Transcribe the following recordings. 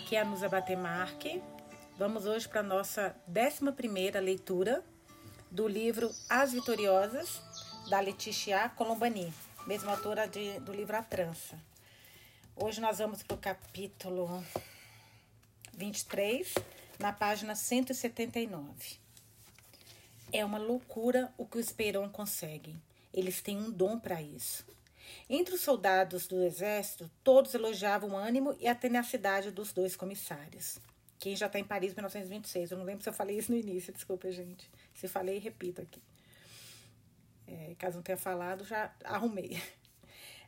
Aqui é a Nusa Batemarque. Vamos hoje para a nossa 11 leitura do livro As Vitoriosas, da Letícia Colombani, mesma autora de, do livro A Trança. Hoje nós vamos para o capítulo 23, na página 179. É uma loucura o que os Esperon conseguem. Eles têm um dom para isso. Entre os soldados do exército, todos elogiavam o ânimo e a tenacidade dos dois comissários. Quem já está em Paris, 1926. Eu não lembro se eu falei isso no início, desculpa, gente. Se falei, repito aqui. É, caso não tenha falado, já arrumei.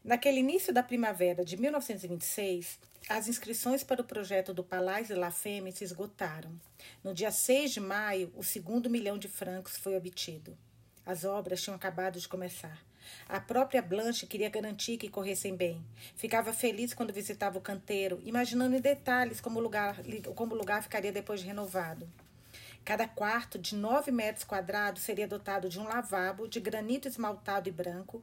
Naquele início da primavera de 1926, as inscrições para o projeto do Palácio de La Femme se esgotaram. No dia 6 de maio, o segundo milhão de francos foi obtido. As obras tinham acabado de começar. A própria Blanche queria garantir que corressem bem. Ficava feliz quando visitava o canteiro, imaginando em detalhes como o lugar, como o lugar ficaria depois de renovado. Cada quarto, de nove metros quadrados, seria dotado de um lavabo de granito esmaltado e branco,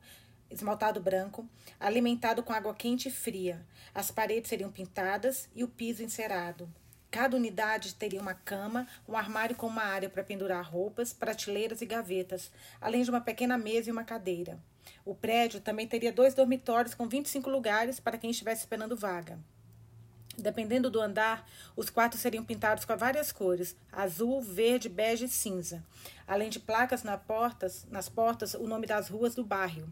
esmaltado branco, alimentado com água quente e fria. As paredes seriam pintadas e o piso encerado. Cada unidade teria uma cama, um armário com uma área para pendurar roupas, prateleiras e gavetas, além de uma pequena mesa e uma cadeira. O prédio também teria dois dormitórios com 25 lugares para quem estivesse esperando vaga. Dependendo do andar, os quartos seriam pintados com várias cores: azul, verde, bege e cinza, além de placas nas portas, nas portas o nome das ruas do bairro.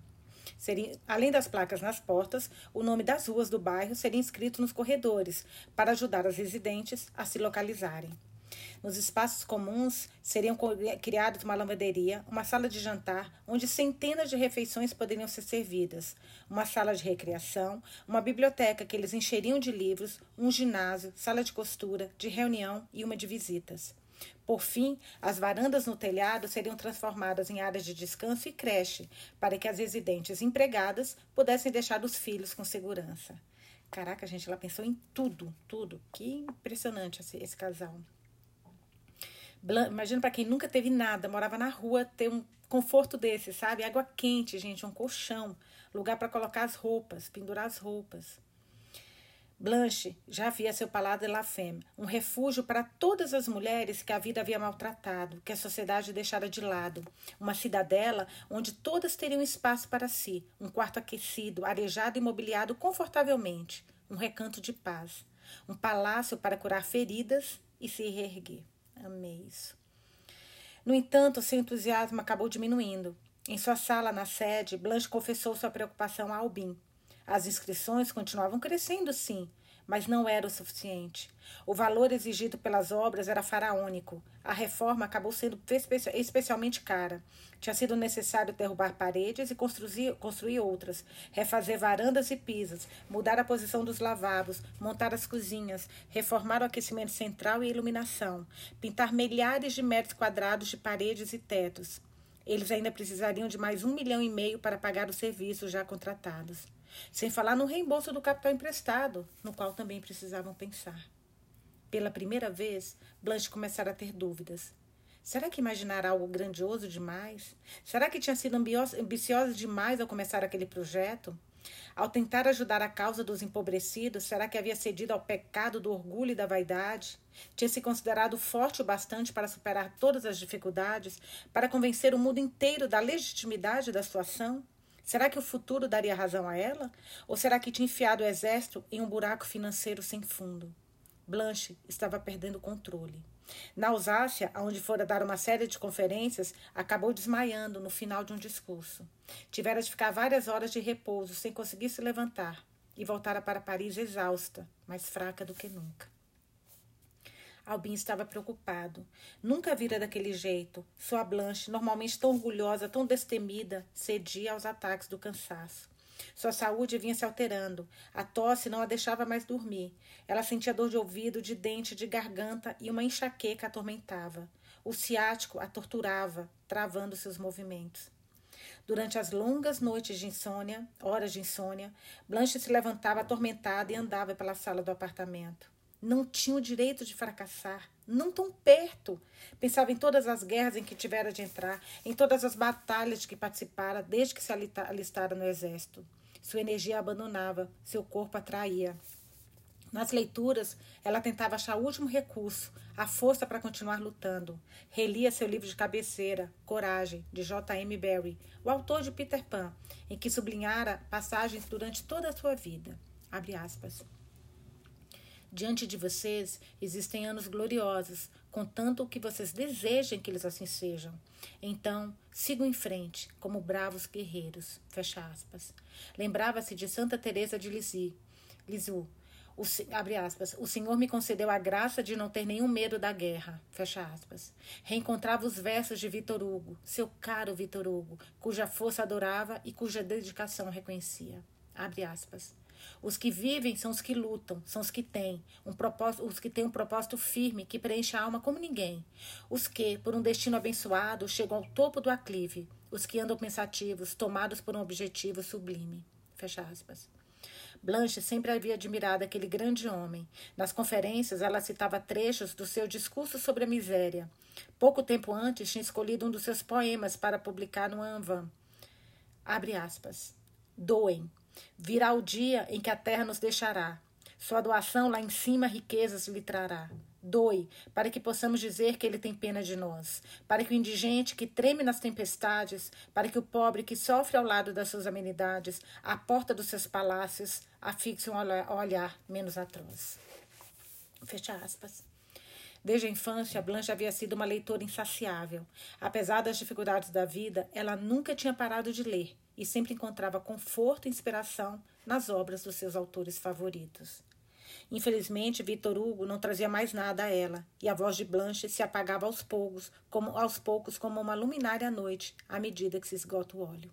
Seria, além das placas nas portas, o nome das ruas do bairro seria inscrito nos corredores, para ajudar os residentes a se localizarem. Nos espaços comuns seriam criados uma lavanderia, uma sala de jantar, onde centenas de refeições poderiam ser servidas, uma sala de recreação, uma biblioteca que eles encheriam de livros, um ginásio, sala de costura, de reunião e uma de visitas. Por fim, as varandas no telhado seriam transformadas em áreas de descanso e creche, para que as residentes empregadas pudessem deixar os filhos com segurança. Caraca, gente, ela pensou em tudo, tudo. Que impressionante esse, esse casal. Imagina para quem nunca teve nada, morava na rua, ter um conforto desse, sabe? Água quente, gente, um colchão, lugar para colocar as roupas, pendurar as roupas. Blanche já havia seu Palácio de la Femme, um refúgio para todas as mulheres que a vida havia maltratado, que a sociedade deixara de lado. Uma cidadela onde todas teriam espaço para si, um quarto aquecido, arejado e mobiliado confortavelmente, um recanto de paz, um palácio para curar feridas e se reerguer. Amei isso. No entanto, seu entusiasmo acabou diminuindo. Em sua sala na sede, Blanche confessou sua preocupação a Albin. As inscrições continuavam crescendo, sim, mas não era o suficiente. O valor exigido pelas obras era faraônico. A reforma acabou sendo especialmente cara. Tinha sido necessário derrubar paredes e construir, construir outras, refazer varandas e pisos, mudar a posição dos lavabos, montar as cozinhas, reformar o aquecimento central e iluminação, pintar milhares de metros quadrados de paredes e tetos. Eles ainda precisariam de mais um milhão e meio para pagar os serviços já contratados. Sem falar no reembolso do capital emprestado, no qual também precisavam pensar. Pela primeira vez, Blanche começara a ter dúvidas. Será que imaginara algo grandioso demais? Será que tinha sido ambiciosa demais ao começar aquele projeto? Ao tentar ajudar a causa dos empobrecidos, será que havia cedido ao pecado do orgulho e da vaidade? Tinha se considerado forte o bastante para superar todas as dificuldades, para convencer o mundo inteiro da legitimidade da sua ação? Será que o futuro daria razão a ela? Ou será que tinha enfiado o exército em um buraco financeiro sem fundo? Blanche estava perdendo o controle. Na Alsácia, onde fora dar uma série de conferências, acabou desmaiando no final de um discurso. Tivera de ficar várias horas de repouso sem conseguir se levantar e voltara para Paris exausta, mais fraca do que nunca. Albin estava preocupado. Nunca vira daquele jeito. Sua Blanche, normalmente tão orgulhosa, tão destemida, cedia aos ataques do cansaço. Sua saúde vinha se alterando. A tosse não a deixava mais dormir. Ela sentia dor de ouvido, de dente, de garganta e uma enxaqueca atormentava. O ciático a torturava, travando seus movimentos. Durante as longas noites de insônia, horas de insônia, Blanche se levantava atormentada e andava pela sala do apartamento não tinha o direito de fracassar, não tão perto. Pensava em todas as guerras em que tivera de entrar, em todas as batalhas de que participara desde que se alistara no exército. Sua energia abandonava, seu corpo atraía. Nas leituras, ela tentava achar o último recurso, a força para continuar lutando. Relia seu livro de cabeceira, Coragem, de J.M. Barrie, o autor de Peter Pan, em que sublinhara passagens durante toda a sua vida. Abre aspas. Diante de vocês existem anos gloriosos, contanto que vocês desejem que eles assim sejam. Então, sigam em frente, como bravos guerreiros. Fecha aspas. Lembrava-se de Santa Teresa de Lisieux, Lisieux o, abre aspas, o Senhor me concedeu a graça de não ter nenhum medo da guerra, fecha aspas. Reencontrava os versos de Vitor Hugo, seu caro Vitor Hugo, cuja força adorava e cuja dedicação reconhecia, abre aspas. Os que vivem são os que lutam, são os que têm um propósito, os que têm um propósito firme que preenche a alma como ninguém. Os que, por um destino abençoado, chegam ao topo do aclive. Os que andam pensativos, tomados por um objetivo sublime. Fecha aspas. Blanche sempre havia admirado aquele grande homem. Nas conferências, ela citava trechos do seu discurso sobre a miséria. Pouco tempo antes, tinha escolhido um dos seus poemas para publicar no Anvan. Abre aspas. Doem. Virá o dia em que a terra nos deixará. Sua doação lá em cima riquezas lhe trará doe, para que possamos dizer que ele tem pena de nós, para que o indigente que treme nas tempestades, para que o pobre que sofre ao lado das suas amenidades, à porta dos seus palácios, afixe um olhar menos atroz. Fecha aspas. Desde a infância, Blanche havia sido uma leitora insaciável. Apesar das dificuldades da vida, ela nunca tinha parado de ler e sempre encontrava conforto e inspiração nas obras dos seus autores favoritos. Infelizmente, Vitor Hugo não trazia mais nada a ela, e a voz de Blanche se apagava aos poucos, como aos poucos como uma luminária à noite, à medida que se esgota o óleo.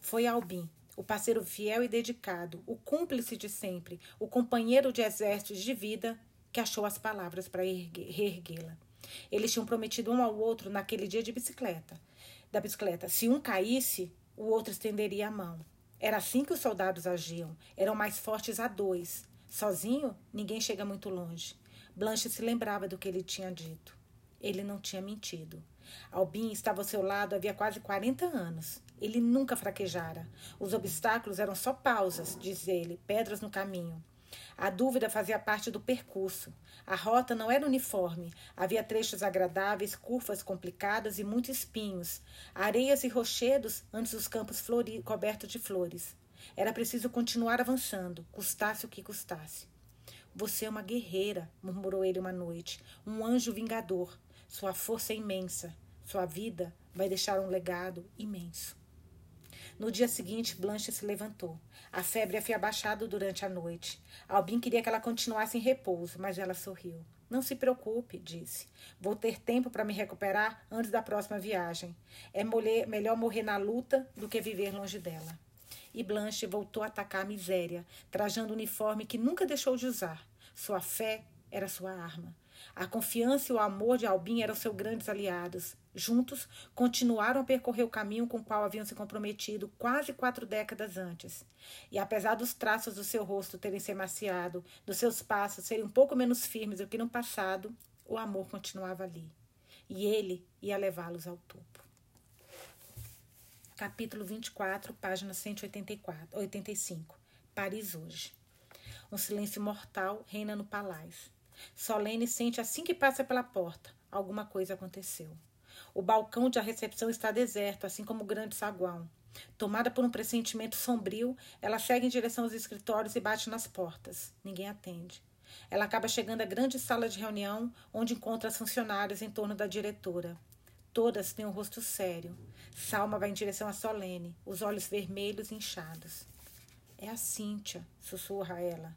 Foi Albin, o parceiro fiel e dedicado, o cúmplice de sempre, o companheiro de exércitos de vida, que achou as palavras para reerguê-la. Eles tinham prometido um ao outro naquele dia de bicicleta. Da bicicleta, se um caísse, o outro estenderia a mão. Era assim que os soldados agiam. Eram mais fortes a dois. Sozinho, ninguém chega muito longe. Blanche se lembrava do que ele tinha dito. Ele não tinha mentido. Albin estava ao seu lado havia quase 40 anos. Ele nunca fraquejara. Os obstáculos eram só pausas, diz ele, pedras no caminho. A dúvida fazia parte do percurso. A rota não era uniforme. Havia trechos agradáveis, curvas complicadas e muitos espinhos, areias e rochedos antes dos campos cobertos de flores. Era preciso continuar avançando, custasse o que custasse. Você é uma guerreira, murmurou ele uma noite, um anjo vingador. Sua força é imensa. Sua vida vai deixar um legado imenso. No dia seguinte, Blanche se levantou. A febre havia baixado durante a noite. Albin queria que ela continuasse em repouso, mas ela sorriu. Não se preocupe, disse. Vou ter tempo para me recuperar antes da próxima viagem. É melhor morrer na luta do que viver longe dela e Blanche voltou a atacar a miséria, trajando o uniforme que nunca deixou de usar. Sua fé era sua arma. A confiança e o amor de Albin eram seus grandes aliados. Juntos, continuaram a percorrer o caminho com o qual haviam se comprometido quase quatro décadas antes. E apesar dos traços do seu rosto terem se emaciado, dos seus passos serem um pouco menos firmes do que no passado, o amor continuava ali. E ele ia levá-los ao topo capítulo 24, página 184, 85. Paris hoje. Um silêncio mortal reina no palácio. Solene sente assim que passa pela porta. Alguma coisa aconteceu. O balcão de a recepção está deserto, assim como o grande saguão. Tomada por um pressentimento sombrio, ela segue em direção aos escritórios e bate nas portas. Ninguém atende. Ela acaba chegando à grande sala de reunião, onde encontra as funcionárias em torno da diretora. Todas têm um rosto sério. Salma vai em direção a Solene, os olhos vermelhos e inchados. É a Cíntia, sussurra ela.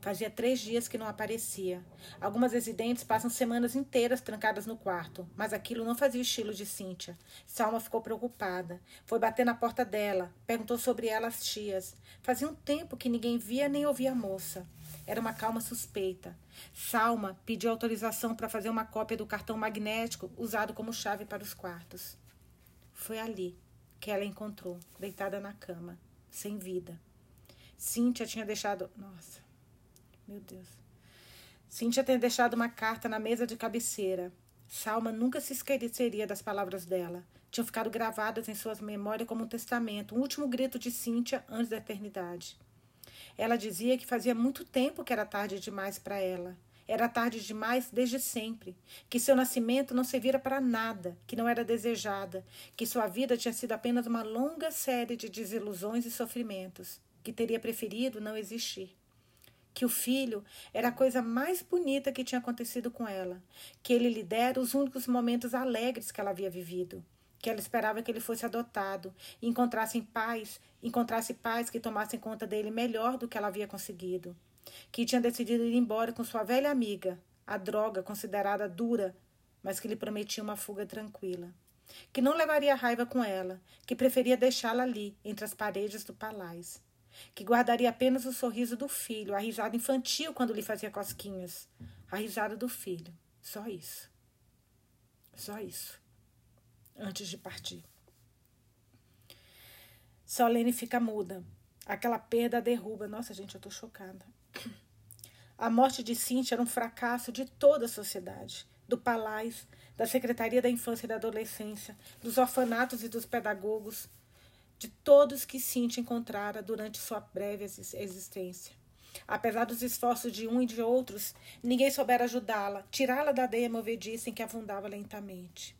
Fazia três dias que não aparecia. Algumas residentes passam semanas inteiras trancadas no quarto, mas aquilo não fazia estilo de Cíntia. Salma ficou preocupada. Foi bater na porta dela, perguntou sobre ela às tias. Fazia um tempo que ninguém via nem ouvia a moça. Era uma calma suspeita. Salma pediu autorização para fazer uma cópia do cartão magnético usado como chave para os quartos. Foi ali que ela encontrou, deitada na cama, sem vida. Cíntia tinha deixado. Nossa, meu Deus. Cíntia tinha deixado uma carta na mesa de cabeceira. Salma nunca se esqueceria das palavras dela. Tinham ficado gravadas em suas memórias como um testamento, um último grito de Cíntia antes da eternidade. Ela dizia que fazia muito tempo que era tarde demais para ela. Era tarde demais desde sempre, que seu nascimento não servira para nada, que não era desejada, que sua vida tinha sido apenas uma longa série de desilusões e sofrimentos, que teria preferido não existir. Que o filho era a coisa mais bonita que tinha acontecido com ela, que ele lhe dera os únicos momentos alegres que ela havia vivido, que ela esperava que ele fosse adotado e encontrasse pais, encontrasse pais que tomassem conta dele melhor do que ela havia conseguido que tinha decidido ir embora com sua velha amiga, a droga considerada dura, mas que lhe prometia uma fuga tranquila. Que não levaria raiva com ela, que preferia deixá-la ali, entre as paredes do palais. Que guardaria apenas o sorriso do filho, a risada infantil quando lhe fazia cosquinhas. A risada do filho. Só isso. Só isso. Antes de partir. Solene fica muda. Aquela perda derruba. Nossa, gente, eu tô chocada. A morte de Cintia era um fracasso de toda a sociedade, do Palais, da Secretaria da Infância e da Adolescência, dos orfanatos e dos pedagogos, de todos que Cintia encontrara durante sua breve existência. Apesar dos esforços de um e de outros, ninguém soubera ajudá-la, tirá-la da adeia movediça em que afundava lentamente.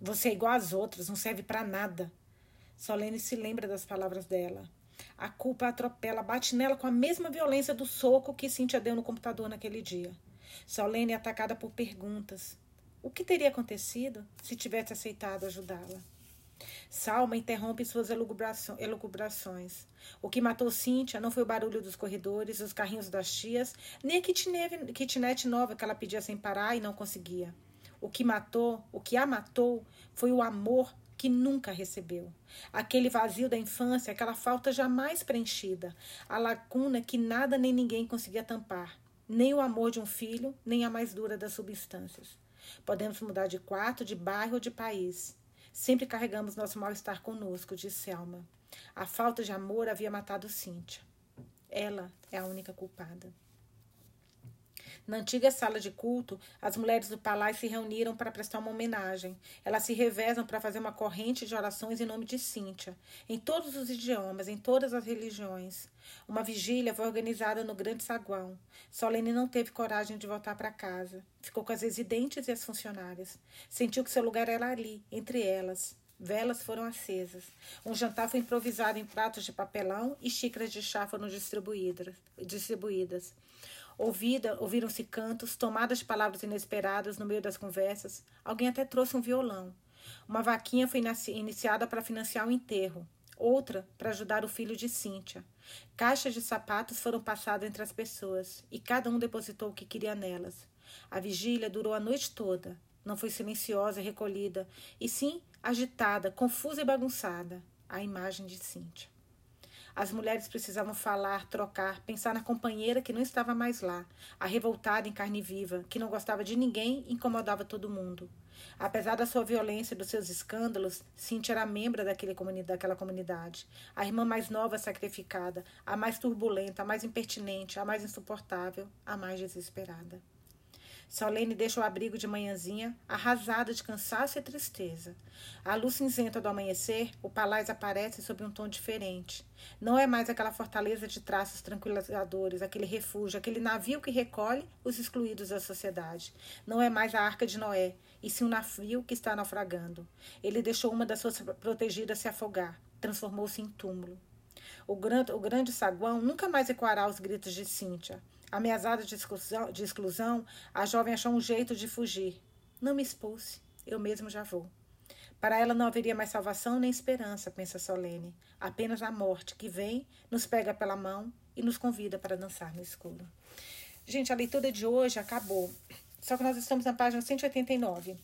Você é igual às outras, não serve para nada. Solene se lembra das palavras dela. A culpa atropela, bate nela com a mesma violência do soco que Cíntia deu no computador naquele dia. Solene é atacada por perguntas. O que teria acontecido se tivesse aceitado ajudá-la? Salma interrompe suas elucubrações. O que matou Cíntia não foi o barulho dos corredores, os carrinhos das tias, nem a kitnet nova que ela pedia sem parar e não conseguia. O que matou, o que a matou, foi o amor que nunca recebeu. Aquele vazio da infância, aquela falta jamais preenchida, a lacuna que nada nem ninguém conseguia tampar, nem o amor de um filho, nem a mais dura das substâncias. Podemos mudar de quarto, de bairro ou de país. Sempre carregamos nosso mal-estar conosco, disse Selma. A falta de amor havia matado Cíntia. Ela é a única culpada. Na antiga sala de culto, as mulheres do palácio se reuniram para prestar uma homenagem. Elas se revezam para fazer uma corrente de orações em nome de Cíntia, em todos os idiomas, em todas as religiões. Uma vigília foi organizada no grande saguão. Solene não teve coragem de voltar para casa. Ficou com as residentes e as funcionárias. Sentiu que seu lugar era ali, entre elas. Velas foram acesas. Um jantar foi improvisado em pratos de papelão e xícaras de chá foram distribuídas. Ouvida, ouviram-se cantos, tomadas de palavras inesperadas no meio das conversas. Alguém até trouxe um violão. Uma vaquinha foi iniciada para financiar o enterro, outra para ajudar o filho de Cíntia. Caixas de sapatos foram passadas entre as pessoas e cada um depositou o que queria nelas. A vigília durou a noite toda. Não foi silenciosa e recolhida, e sim agitada, confusa e bagunçada a imagem de Cíntia. As mulheres precisavam falar, trocar, pensar na companheira que não estava mais lá, a revoltada em carne viva, que não gostava de ninguém e incomodava todo mundo. Apesar da sua violência e dos seus escândalos, Cintia era membro daquele daquela comunidade. A irmã mais nova sacrificada, a mais turbulenta, a mais impertinente, a mais insuportável, a mais desesperada. Solene deixa o abrigo de manhãzinha, arrasada de cansaço e tristeza. A luz cinzenta do amanhecer, o palácio aparece sob um tom diferente. Não é mais aquela fortaleza de traços tranquilizadores, aquele refúgio, aquele navio que recolhe os excluídos da sociedade. Não é mais a arca de Noé, e sim um navio que está naufragando. Ele deixou uma das suas protegidas se afogar, transformou-se em túmulo. O grande, o grande saguão nunca mais ecoará os gritos de Cíntia. Ameaçada de exclusão, de exclusão, a jovem achou um jeito de fugir. Não me expulse, eu mesmo já vou. Para ela não haveria mais salvação nem esperança, pensa Solene. Apenas a morte que vem, nos pega pela mão e nos convida para dançar no escuro. Gente, a leitura de hoje acabou. Só que nós estamos na página 189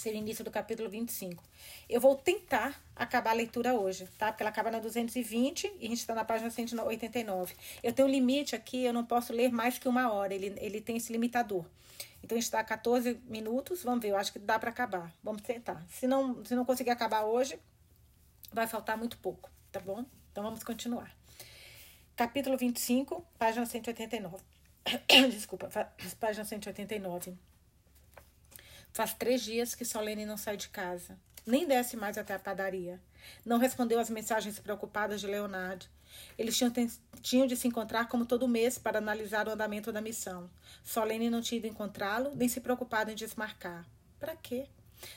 que seria o início do capítulo 25. Eu vou tentar acabar a leitura hoje, tá? Porque ela acaba na 220 e a gente está na página 189. Eu tenho um limite aqui, eu não posso ler mais que uma hora, ele, ele tem esse limitador. Então, a gente está a 14 minutos, vamos ver, eu acho que dá para acabar. Vamos tentar. Se não, se não conseguir acabar hoje, vai faltar muito pouco, tá bom? Então, vamos continuar. Capítulo 25, página 189. Desculpa, página 189. Faz três dias que Solene não sai de casa. Nem desce mais até a padaria. Não respondeu às mensagens preocupadas de Leonardo. Eles tinham, tinham de se encontrar como todo mês para analisar o andamento da missão. Solene não tinha ido encontrá-lo, nem se preocupado em desmarcar. Para quê?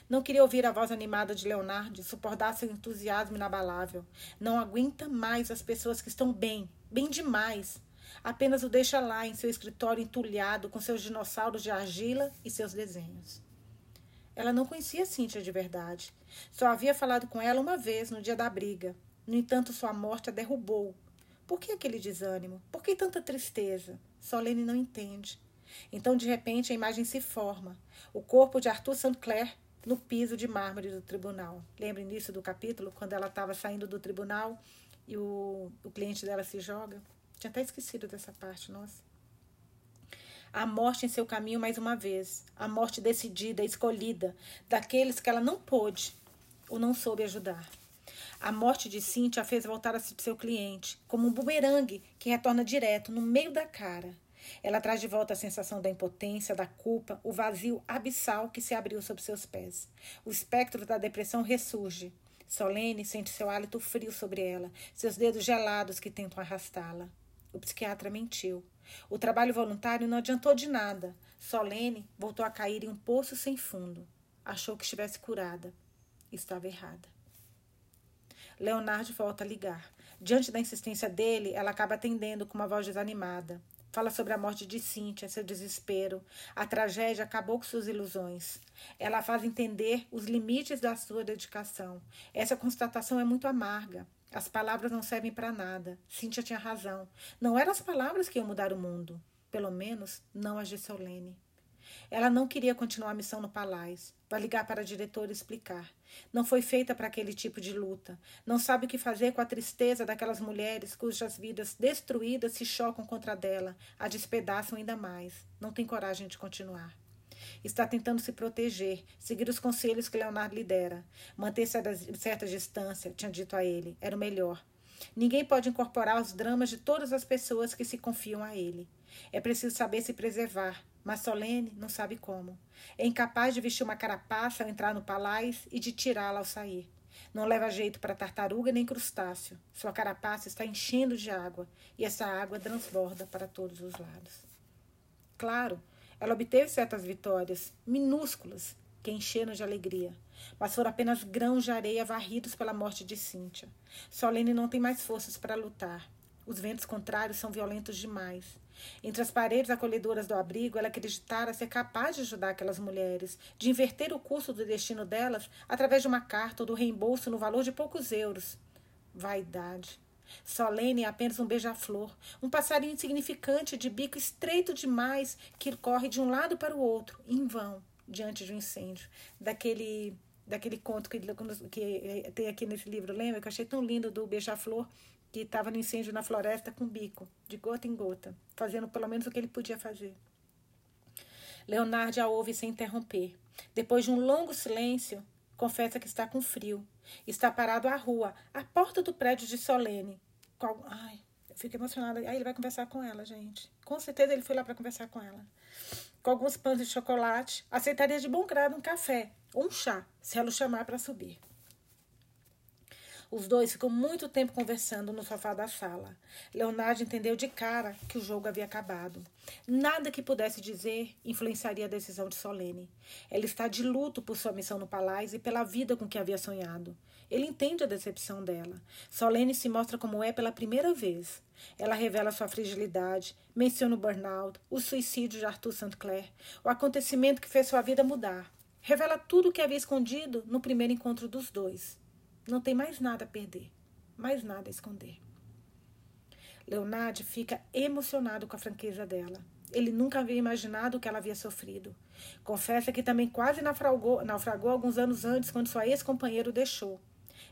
Não queria ouvir a voz animada de Leonardo, suportar seu entusiasmo inabalável. Não aguenta mais as pessoas que estão bem, bem demais. Apenas o deixa lá em seu escritório entulhado com seus dinossauros de argila e seus desenhos. Ela não conhecia Cíntia de verdade. Só havia falado com ela uma vez, no dia da briga. No entanto, sua morte a derrubou. Por que aquele desânimo? Por que tanta tristeza? Solene não entende. Então, de repente, a imagem se forma. O corpo de Arthur St. Clair no piso de mármore do tribunal. Lembrem disso do capítulo, quando ela estava saindo do tribunal e o, o cliente dela se joga? Tinha até esquecido dessa parte, nossa. A morte em seu caminho mais uma vez. A morte decidida, escolhida, daqueles que ela não pôde ou não soube ajudar. A morte de Cintia a fez voltar a seu cliente, como um bumerangue que retorna direto, no meio da cara. Ela traz de volta a sensação da impotência, da culpa, o vazio abissal que se abriu sob seus pés. O espectro da depressão ressurge. Solene sente seu hálito frio sobre ela, seus dedos gelados que tentam arrastá-la. O psiquiatra mentiu. O trabalho voluntário não adiantou de nada. Solene voltou a cair em um poço sem fundo. Achou que estivesse curada. Estava errada. Leonardo volta a ligar. Diante da insistência dele, ela acaba atendendo com uma voz desanimada. Fala sobre a morte de Cíntia, seu desespero. A tragédia acabou com suas ilusões. Ela faz entender os limites da sua dedicação. Essa constatação é muito amarga. As palavras não servem para nada. Cíntia tinha razão. Não eram as palavras que iam mudar o mundo. Pelo menos, não as de Solene. Ela não queria continuar a missão no palácio. Vai ligar para a diretora e explicar. Não foi feita para aquele tipo de luta. Não sabe o que fazer com a tristeza daquelas mulheres cujas vidas destruídas se chocam contra dela, a despedaçam ainda mais. Não tem coragem de continuar. Está tentando se proteger, seguir os conselhos que Leonardo lhe dera. Manter-se a certa distância, tinha dito a ele, era o melhor. Ninguém pode incorporar os dramas de todas as pessoas que se confiam a ele. É preciso saber se preservar, mas Solene não sabe como. É incapaz de vestir uma carapaça ao entrar no palácio e de tirá-la ao sair. Não leva jeito para tartaruga nem crustáceo. Sua carapaça está enchendo de água e essa água transborda para todos os lados. Claro, ela obteve certas vitórias, minúsculas, que encheram de alegria, mas foram apenas grãos de areia varridos pela morte de Cíntia. Solene não tem mais forças para lutar. Os ventos contrários são violentos demais. Entre as paredes acolhedoras do abrigo, ela acreditara ser capaz de ajudar aquelas mulheres, de inverter o curso do destino delas através de uma carta ou do reembolso no valor de poucos euros. Vaidade. Solene é apenas um beija-flor, um passarinho insignificante de bico estreito demais que corre de um lado para o outro, em vão, diante de um incêndio. Daquele, daquele conto que, que tem aqui nesse livro, lembra? Que eu achei tão lindo do beija-flor que estava no incêndio na floresta com bico, de gota em gota, fazendo pelo menos o que ele podia fazer. Leonardo a ouve sem interromper. Depois de um longo silêncio, confessa que está com frio. Está parado à rua, à porta do prédio de Solene. Qual... Ai, eu fico emocionada. Aí ele vai conversar com ela, gente. Com certeza ele foi lá para conversar com ela. Com alguns pães de chocolate, aceitaria de bom grado um café ou um chá, se ela o chamar para subir. Os dois ficam muito tempo conversando no sofá da sala. Leonardo entendeu de cara que o jogo havia acabado. Nada que pudesse dizer influenciaria a decisão de Solene. Ela está de luto por sua missão no palácio e pela vida com que havia sonhado. Ele entende a decepção dela. Solene se mostra como é pela primeira vez. Ela revela sua fragilidade, menciona o burnout, o suicídio de Arthur St. Clair, o acontecimento que fez sua vida mudar. Revela tudo o que havia escondido no primeiro encontro dos dois. Não tem mais nada a perder, mais nada a esconder. Leonardo fica emocionado com a franqueza dela. Ele nunca havia imaginado o que ela havia sofrido. Confessa que também quase naufragou, naufragou alguns anos antes, quando sua ex-companheiro deixou.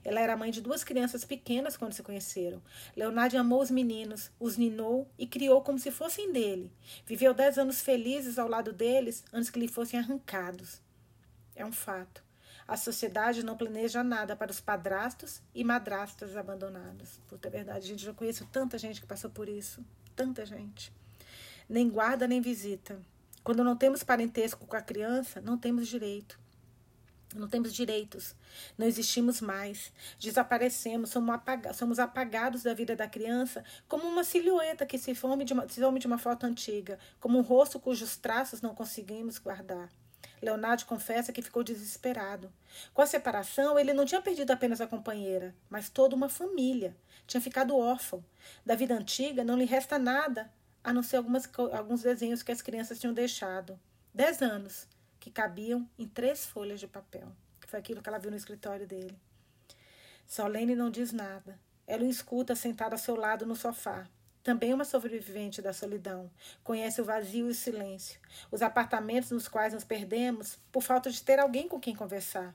Ela era mãe de duas crianças pequenas quando se conheceram. Leonardo amou os meninos, os ninou e criou como se fossem dele. Viveu dez anos felizes ao lado deles antes que lhe fossem arrancados. É um fato. A sociedade não planeja nada para os padrastos e madrastas abandonados. Puta, é verdade, gente. Já conheço tanta gente que passou por isso. Tanta gente. Nem guarda nem visita. Quando não temos parentesco com a criança, não temos direito. Não temos direitos, não existimos mais, desaparecemos, somos, apaga somos apagados da vida da criança como uma silhueta que se some de uma, se de uma foto antiga, como um rosto cujos traços não conseguimos guardar. Leonardo confessa que ficou desesperado. Com a separação, ele não tinha perdido apenas a companheira, mas toda uma família. Tinha ficado órfão. Da vida antiga não lhe resta nada, a não ser algumas, alguns desenhos que as crianças tinham deixado. Dez anos, que cabiam em três folhas de papel. Foi aquilo que ela viu no escritório dele. Solene não diz nada. Ela o escuta sentado ao seu lado no sofá também uma sobrevivente da solidão, conhece o vazio e o silêncio, os apartamentos nos quais nos perdemos por falta de ter alguém com quem conversar.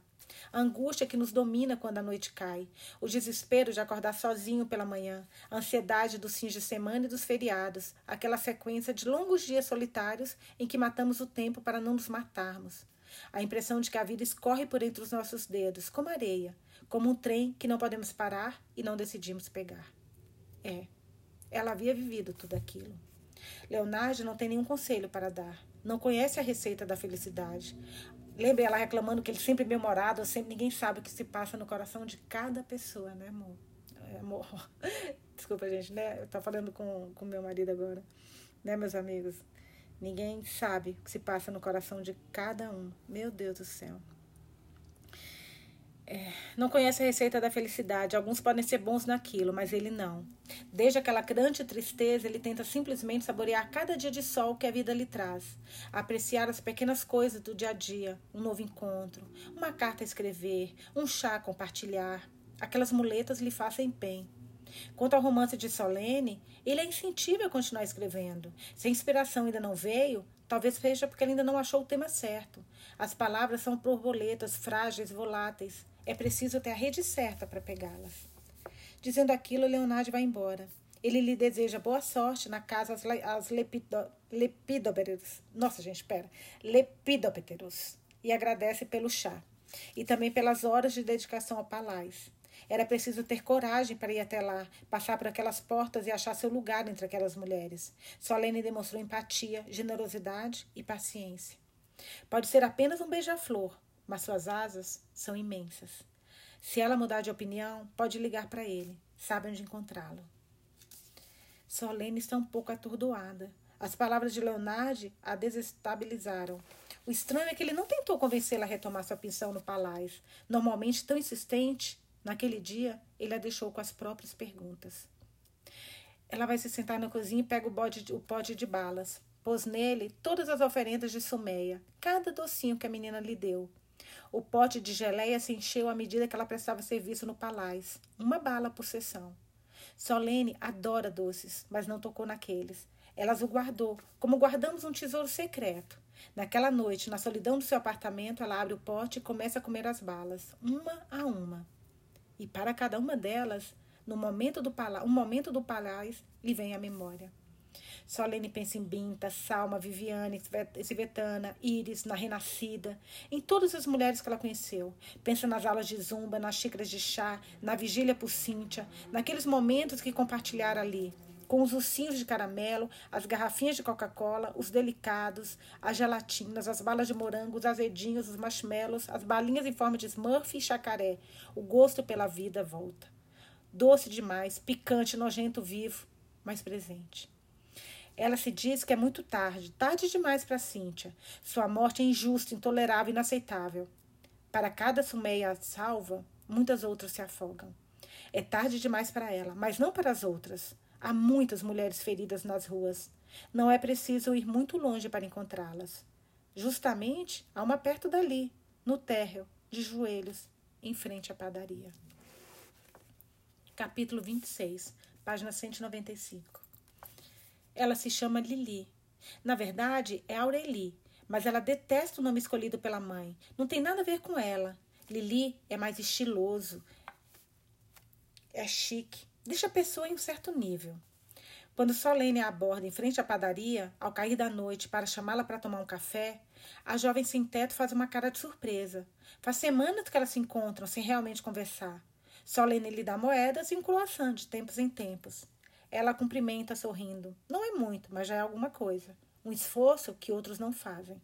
A angústia que nos domina quando a noite cai, o desespero de acordar sozinho pela manhã, a ansiedade dos fins de semana e dos feriados, aquela sequência de longos dias solitários em que matamos o tempo para não nos matarmos. A impressão de que a vida escorre por entre os nossos dedos, como areia, como um trem que não podemos parar e não decidimos pegar. É, ela havia vivido tudo aquilo. Leonardo não tem nenhum conselho para dar. Não conhece a receita da felicidade. Lembra ela reclamando que ele sempre é bem-humorado, sempre ninguém sabe o que se passa no coração de cada pessoa, né, amor? É, amor. Desculpa, gente, né? Eu tô falando com com meu marido agora, né, meus amigos? Ninguém sabe o que se passa no coração de cada um. Meu Deus do céu. É, não conhece a receita da felicidade. Alguns podem ser bons naquilo, mas ele não. Desde aquela grande tristeza, ele tenta simplesmente saborear cada dia de sol que a vida lhe traz, apreciar as pequenas coisas do dia a dia, um novo encontro, uma carta a escrever, um chá a compartilhar. Aquelas muletas lhe fazem bem. Quanto ao romance de Solene, ele é insensível a continuar escrevendo. Se a inspiração ainda não veio, talvez seja porque ele ainda não achou o tema certo. As palavras são borboletas frágeis, voláteis. É preciso ter a rede certa para pegá-las. Dizendo aquilo, Leonardo vai embora. Ele lhe deseja boa sorte na casa aos, lepido, lepidópteros. Nossa, gente, espera. Lepidópteros. E agradece pelo chá. E também pelas horas de dedicação ao palais. Era preciso ter coragem para ir até lá, passar por aquelas portas e achar seu lugar entre aquelas mulheres. Solene demonstrou empatia, generosidade e paciência. Pode ser apenas um beija-flor, mas suas asas são imensas. Se ela mudar de opinião, pode ligar para ele. Sabe onde encontrá-lo. Solene está um pouco atordoada. As palavras de Leonardo a desestabilizaram. O estranho é que ele não tentou convencê-la a retomar sua pensão no palácio. Normalmente tão insistente, naquele dia ele a deixou com as próprias perguntas. Ela vai se sentar na cozinha e pega o, bode, o pote de balas. Pôs nele todas as oferendas de Sumeia, cada docinho que a menina lhe deu. O pote de geleia se encheu à medida que ela prestava serviço no palácio, uma bala por sessão. Solene adora doces, mas não tocou naqueles. Elas o guardou, como guardamos um tesouro secreto. Naquela noite, na solidão do seu apartamento, ela abre o pote e começa a comer as balas, uma a uma. E para cada uma delas, no momento do palá um momento do palácio, lhe vem à memória. Solene pensa em Binta, Salma, Viviane, Sivetana, Iris, na Renascida, em todas as mulheres que ela conheceu. Pensa nas aulas de zumba, nas xícaras de chá, na vigília por Cíntia, naqueles momentos que compartilharam ali, com os ursinhos de caramelo, as garrafinhas de Coca-Cola, os delicados, as gelatinas, as balas de morango, os azedinhos, os marshmallows, as balinhas em forma de Smurf e chacaré. O gosto pela vida volta. Doce demais, picante, nojento, vivo, mas presente. Ela se diz que é muito tarde, tarde demais para Cíntia. Sua morte é injusta, intolerável, inaceitável. Para cada sumeia salva, muitas outras se afogam. É tarde demais para ela, mas não para as outras. Há muitas mulheres feridas nas ruas. Não é preciso ir muito longe para encontrá-las. Justamente há uma perto dali, no térreo, de joelhos, em frente à padaria. Capítulo 26, página 195. Ela se chama Lili. Na verdade, é Aureli, mas ela detesta o nome escolhido pela mãe. Não tem nada a ver com ela. Lili é mais estiloso, é chique, deixa a pessoa em um certo nível. Quando Solene a aborda em frente à padaria, ao cair da noite, para chamá-la para tomar um café, a jovem sem teto faz uma cara de surpresa. Faz semanas que elas se encontram sem realmente conversar. Solene lhe dá moedas e um croissant de tempos em tempos. Ela cumprimenta sorrindo. Não é muito, mas já é alguma coisa. Um esforço que outros não fazem.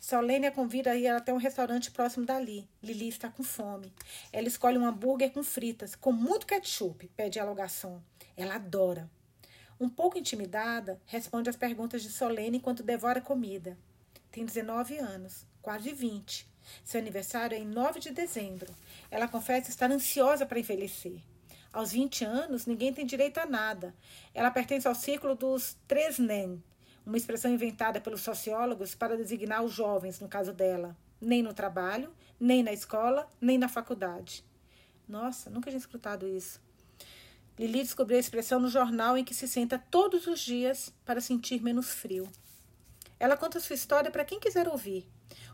Solene a convida a ir até um restaurante próximo dali. Lili está com fome. Ela escolhe um hambúrguer com fritas, com muito ketchup, pede ela ao garçom. Ela adora. Um pouco intimidada, responde às perguntas de Solene enquanto devora comida. Tem 19 anos, quase 20. Seu aniversário é em 9 de dezembro. Ela confessa estar ansiosa para envelhecer. Aos 20 anos, ninguém tem direito a nada. Ela pertence ao círculo dos Tresnen, uma expressão inventada pelos sociólogos para designar os jovens, no caso dela. Nem no trabalho, nem na escola, nem na faculdade. Nossa, nunca tinha escutado isso. Lili descobriu a expressão no jornal em que se senta todos os dias para sentir menos frio. Ela conta sua história para quem quiser ouvir.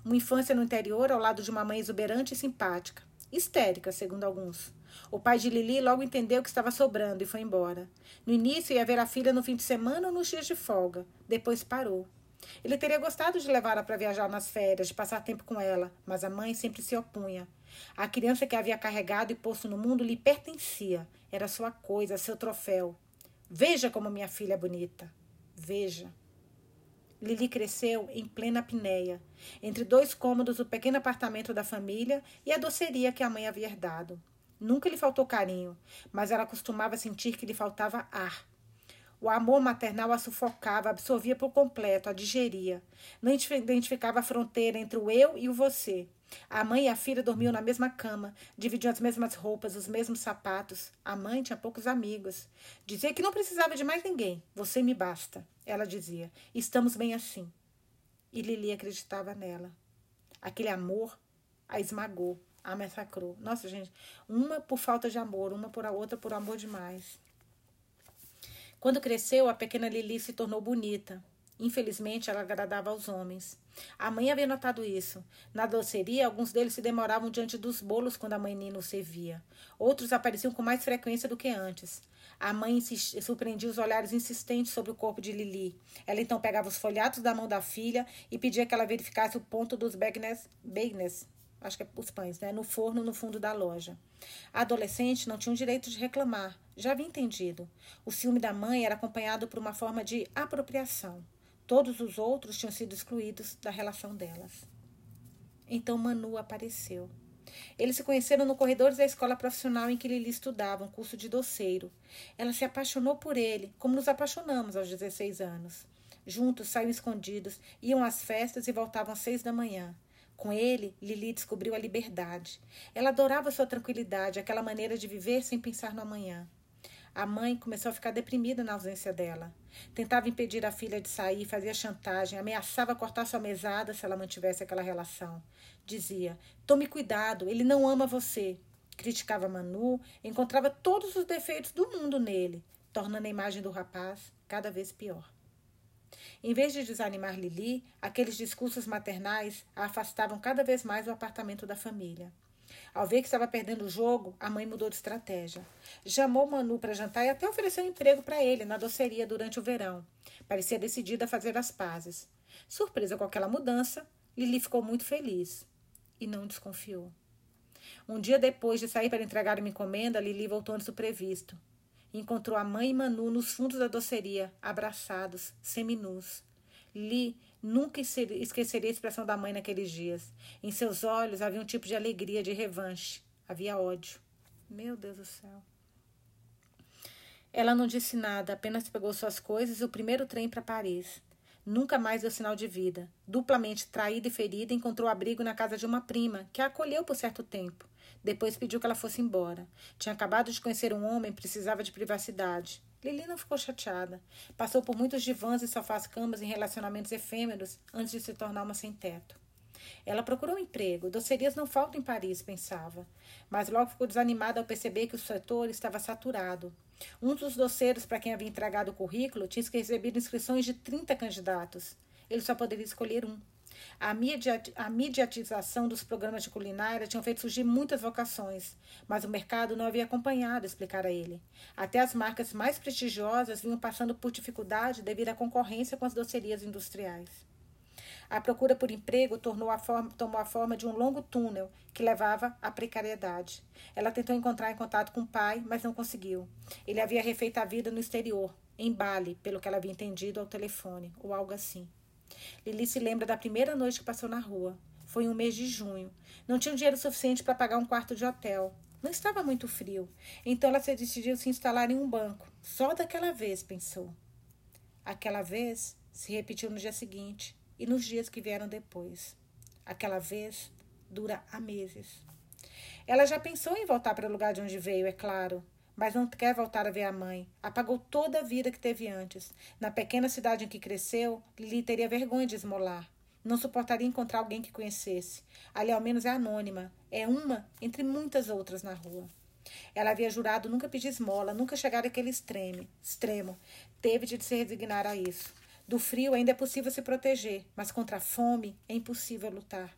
Uma infância no interior ao lado de uma mãe exuberante e simpática. Histérica, segundo alguns. O pai de Lili logo entendeu que estava sobrando e foi embora. No início ia ver a filha no fim de semana ou nos dias de folga. Depois parou. Ele teria gostado de levá-la para viajar nas férias, de passar tempo com ela, mas a mãe sempre se opunha. A criança que havia carregado e posto no mundo lhe pertencia. Era sua coisa, seu troféu. Veja como minha filha é bonita. Veja. Lili cresceu em plena apneia, entre dois cômodos do pequeno apartamento da família e a doceria que a mãe havia herdado. Nunca lhe faltou carinho, mas ela costumava sentir que lhe faltava ar. O amor maternal a sufocava, absorvia por completo, a digeria. Não identificava a fronteira entre o eu e o você. A mãe e a filha dormiam na mesma cama, dividiam as mesmas roupas, os mesmos sapatos. A mãe tinha poucos amigos. Dizia que não precisava de mais ninguém. Você me basta. Ela dizia: Estamos bem assim. E Lili acreditava nela. Aquele amor a esmagou, a massacrou. Nossa, gente, uma por falta de amor, uma por a outra por amor demais. Quando cresceu, a pequena Lili se tornou bonita. Infelizmente, ela agradava aos homens. A mãe havia notado isso. Na doceria, alguns deles se demoravam diante dos bolos quando a mãe Nino servia. Outros apareciam com mais frequência do que antes. A mãe surpreendia os olhares insistentes sobre o corpo de Lili. Ela então pegava os folhados da mão da filha e pedia que ela verificasse o ponto dos bagnes acho que é os pães, né, no forno no fundo da loja. A adolescente não tinha o direito de reclamar, já havia entendido. O ciúme da mãe era acompanhado por uma forma de apropriação. Todos os outros tinham sido excluídos da relação delas. Então Manu apareceu. Eles se conheceram no corredor da escola profissional em que Lili estudava, um curso de doceiro. Ela se apaixonou por ele, como nos apaixonamos aos 16 anos. Juntos saíam escondidos, iam às festas e voltavam às seis da manhã. Com ele, Lili descobriu a liberdade. Ela adorava sua tranquilidade, aquela maneira de viver sem pensar no amanhã. A mãe começou a ficar deprimida na ausência dela. Tentava impedir a filha de sair, fazia chantagem, ameaçava cortar sua mesada se ela mantivesse aquela relação. Dizia: Tome cuidado, ele não ama você. Criticava Manu, encontrava todos os defeitos do mundo nele, tornando a imagem do rapaz cada vez pior. Em vez de desanimar Lili, aqueles discursos maternais a afastavam cada vez mais do apartamento da família. Ao ver que estava perdendo o jogo, a mãe mudou de estratégia. Chamou Manu para jantar e até ofereceu emprego para ele na doceria durante o verão. Parecia decidida a fazer as pazes. Surpresa com aquela mudança, Lili ficou muito feliz e não desconfiou. Um dia depois de sair para entregar uma encomenda, Lili voltou antes do previsto. Encontrou a mãe e Manu nos fundos da doceria, abraçados, seminus. Li Nunca esqueceria a expressão da mãe naqueles dias. Em seus olhos havia um tipo de alegria, de revanche. Havia ódio. Meu Deus do céu. Ela não disse nada, apenas pegou suas coisas e o primeiro trem para Paris. Nunca mais deu sinal de vida. Duplamente traída e ferida, encontrou abrigo na casa de uma prima, que a acolheu por certo tempo. Depois pediu que ela fosse embora. Tinha acabado de conhecer um homem, precisava de privacidade. Lili não ficou chateada. Passou por muitos divãs e sofás-camas em relacionamentos efêmeros antes de se tornar uma sem-teto. Ela procurou um emprego. Docerias não faltam em Paris, pensava. Mas logo ficou desanimada ao perceber que o setor estava saturado. Um dos doceiros para quem havia entregado o currículo tinha recebido inscrições de 30 candidatos. Ele só poderia escolher um. A, a mediatização dos programas de culinária tinham feito surgir muitas vocações, mas o mercado não havia acompanhado, explicara ele. Até as marcas mais prestigiosas vinham passando por dificuldade devido à concorrência com as docerias industriais. A procura por emprego a forma, tomou a forma de um longo túnel que levava à precariedade. Ela tentou encontrar em contato com o pai, mas não conseguiu. Ele havia refeito a vida no exterior, em Bali, pelo que ela havia entendido ao telefone, ou algo assim. Lili se lembra da primeira noite que passou na rua. Foi um mês de junho. Não tinha dinheiro suficiente para pagar um quarto de hotel. Não estava muito frio. Então ela se decidiu se instalar em um banco. Só daquela vez, pensou. Aquela vez se repetiu no dia seguinte e nos dias que vieram depois. Aquela vez dura há meses. Ela já pensou em voltar para o lugar de onde veio, é claro, mas não quer voltar a ver a mãe. Apagou toda a vida que teve antes. Na pequena cidade em que cresceu, Lili teria vergonha de esmolar. Não suportaria encontrar alguém que conhecesse. Ali, ao menos, é anônima. É uma entre muitas outras na rua. Ela havia jurado nunca pedir esmola, nunca chegar àquele extremo. extremo. Teve de se resignar a isso. Do frio ainda é possível se proteger, mas contra a fome é impossível lutar.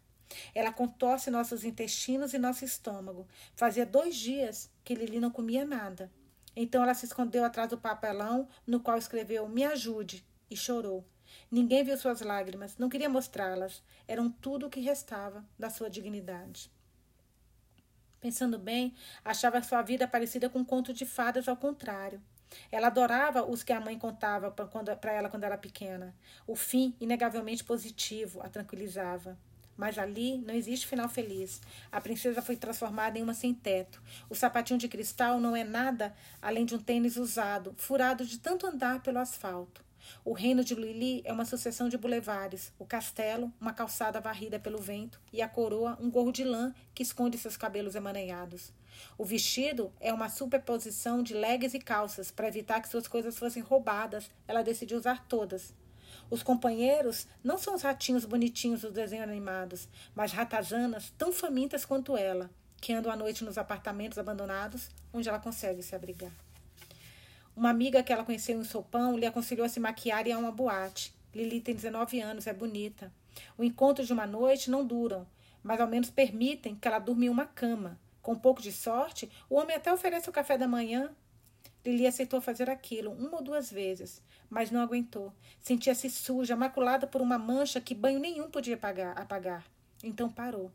Ela contorce nossos intestinos e nosso estômago. Fazia dois dias que Lili não comia nada. Então ela se escondeu atrás do papelão no qual escreveu Me ajude e chorou. Ninguém viu suas lágrimas, não queria mostrá-las. Eram tudo o que restava da sua dignidade. Pensando bem, achava sua vida parecida com um conto de fadas ao contrário. Ela adorava os que a mãe contava para ela quando era pequena. O fim, inegavelmente positivo, a tranquilizava. Mas ali não existe final feliz. A princesa foi transformada em uma sem teto. O sapatinho de cristal não é nada além de um tênis usado, furado de tanto andar pelo asfalto. O reino de Lili é uma sucessão de bulevares, o castelo, uma calçada varrida pelo vento, e a coroa, um gorro de lã que esconde seus cabelos emaranhados. O vestido é uma superposição de legs e calças para evitar que suas coisas fossem roubadas. Ela decidiu usar todas. Os companheiros não são os ratinhos bonitinhos dos desenhos animados, mas ratazanas tão famintas quanto ela, que andam à noite nos apartamentos abandonados, onde ela consegue se abrigar. Uma amiga que ela conheceu em Sopão lhe aconselhou a se maquiar e a uma boate. Lili tem 19 anos, é bonita. O encontro de uma noite não duram, mas ao menos permitem que ela durma em uma cama. Com um pouco de sorte, o homem até oferece o café da manhã Lili aceitou fazer aquilo uma ou duas vezes, mas não aguentou. Sentia-se suja, maculada por uma mancha que banho nenhum podia apagar. apagar. Então parou.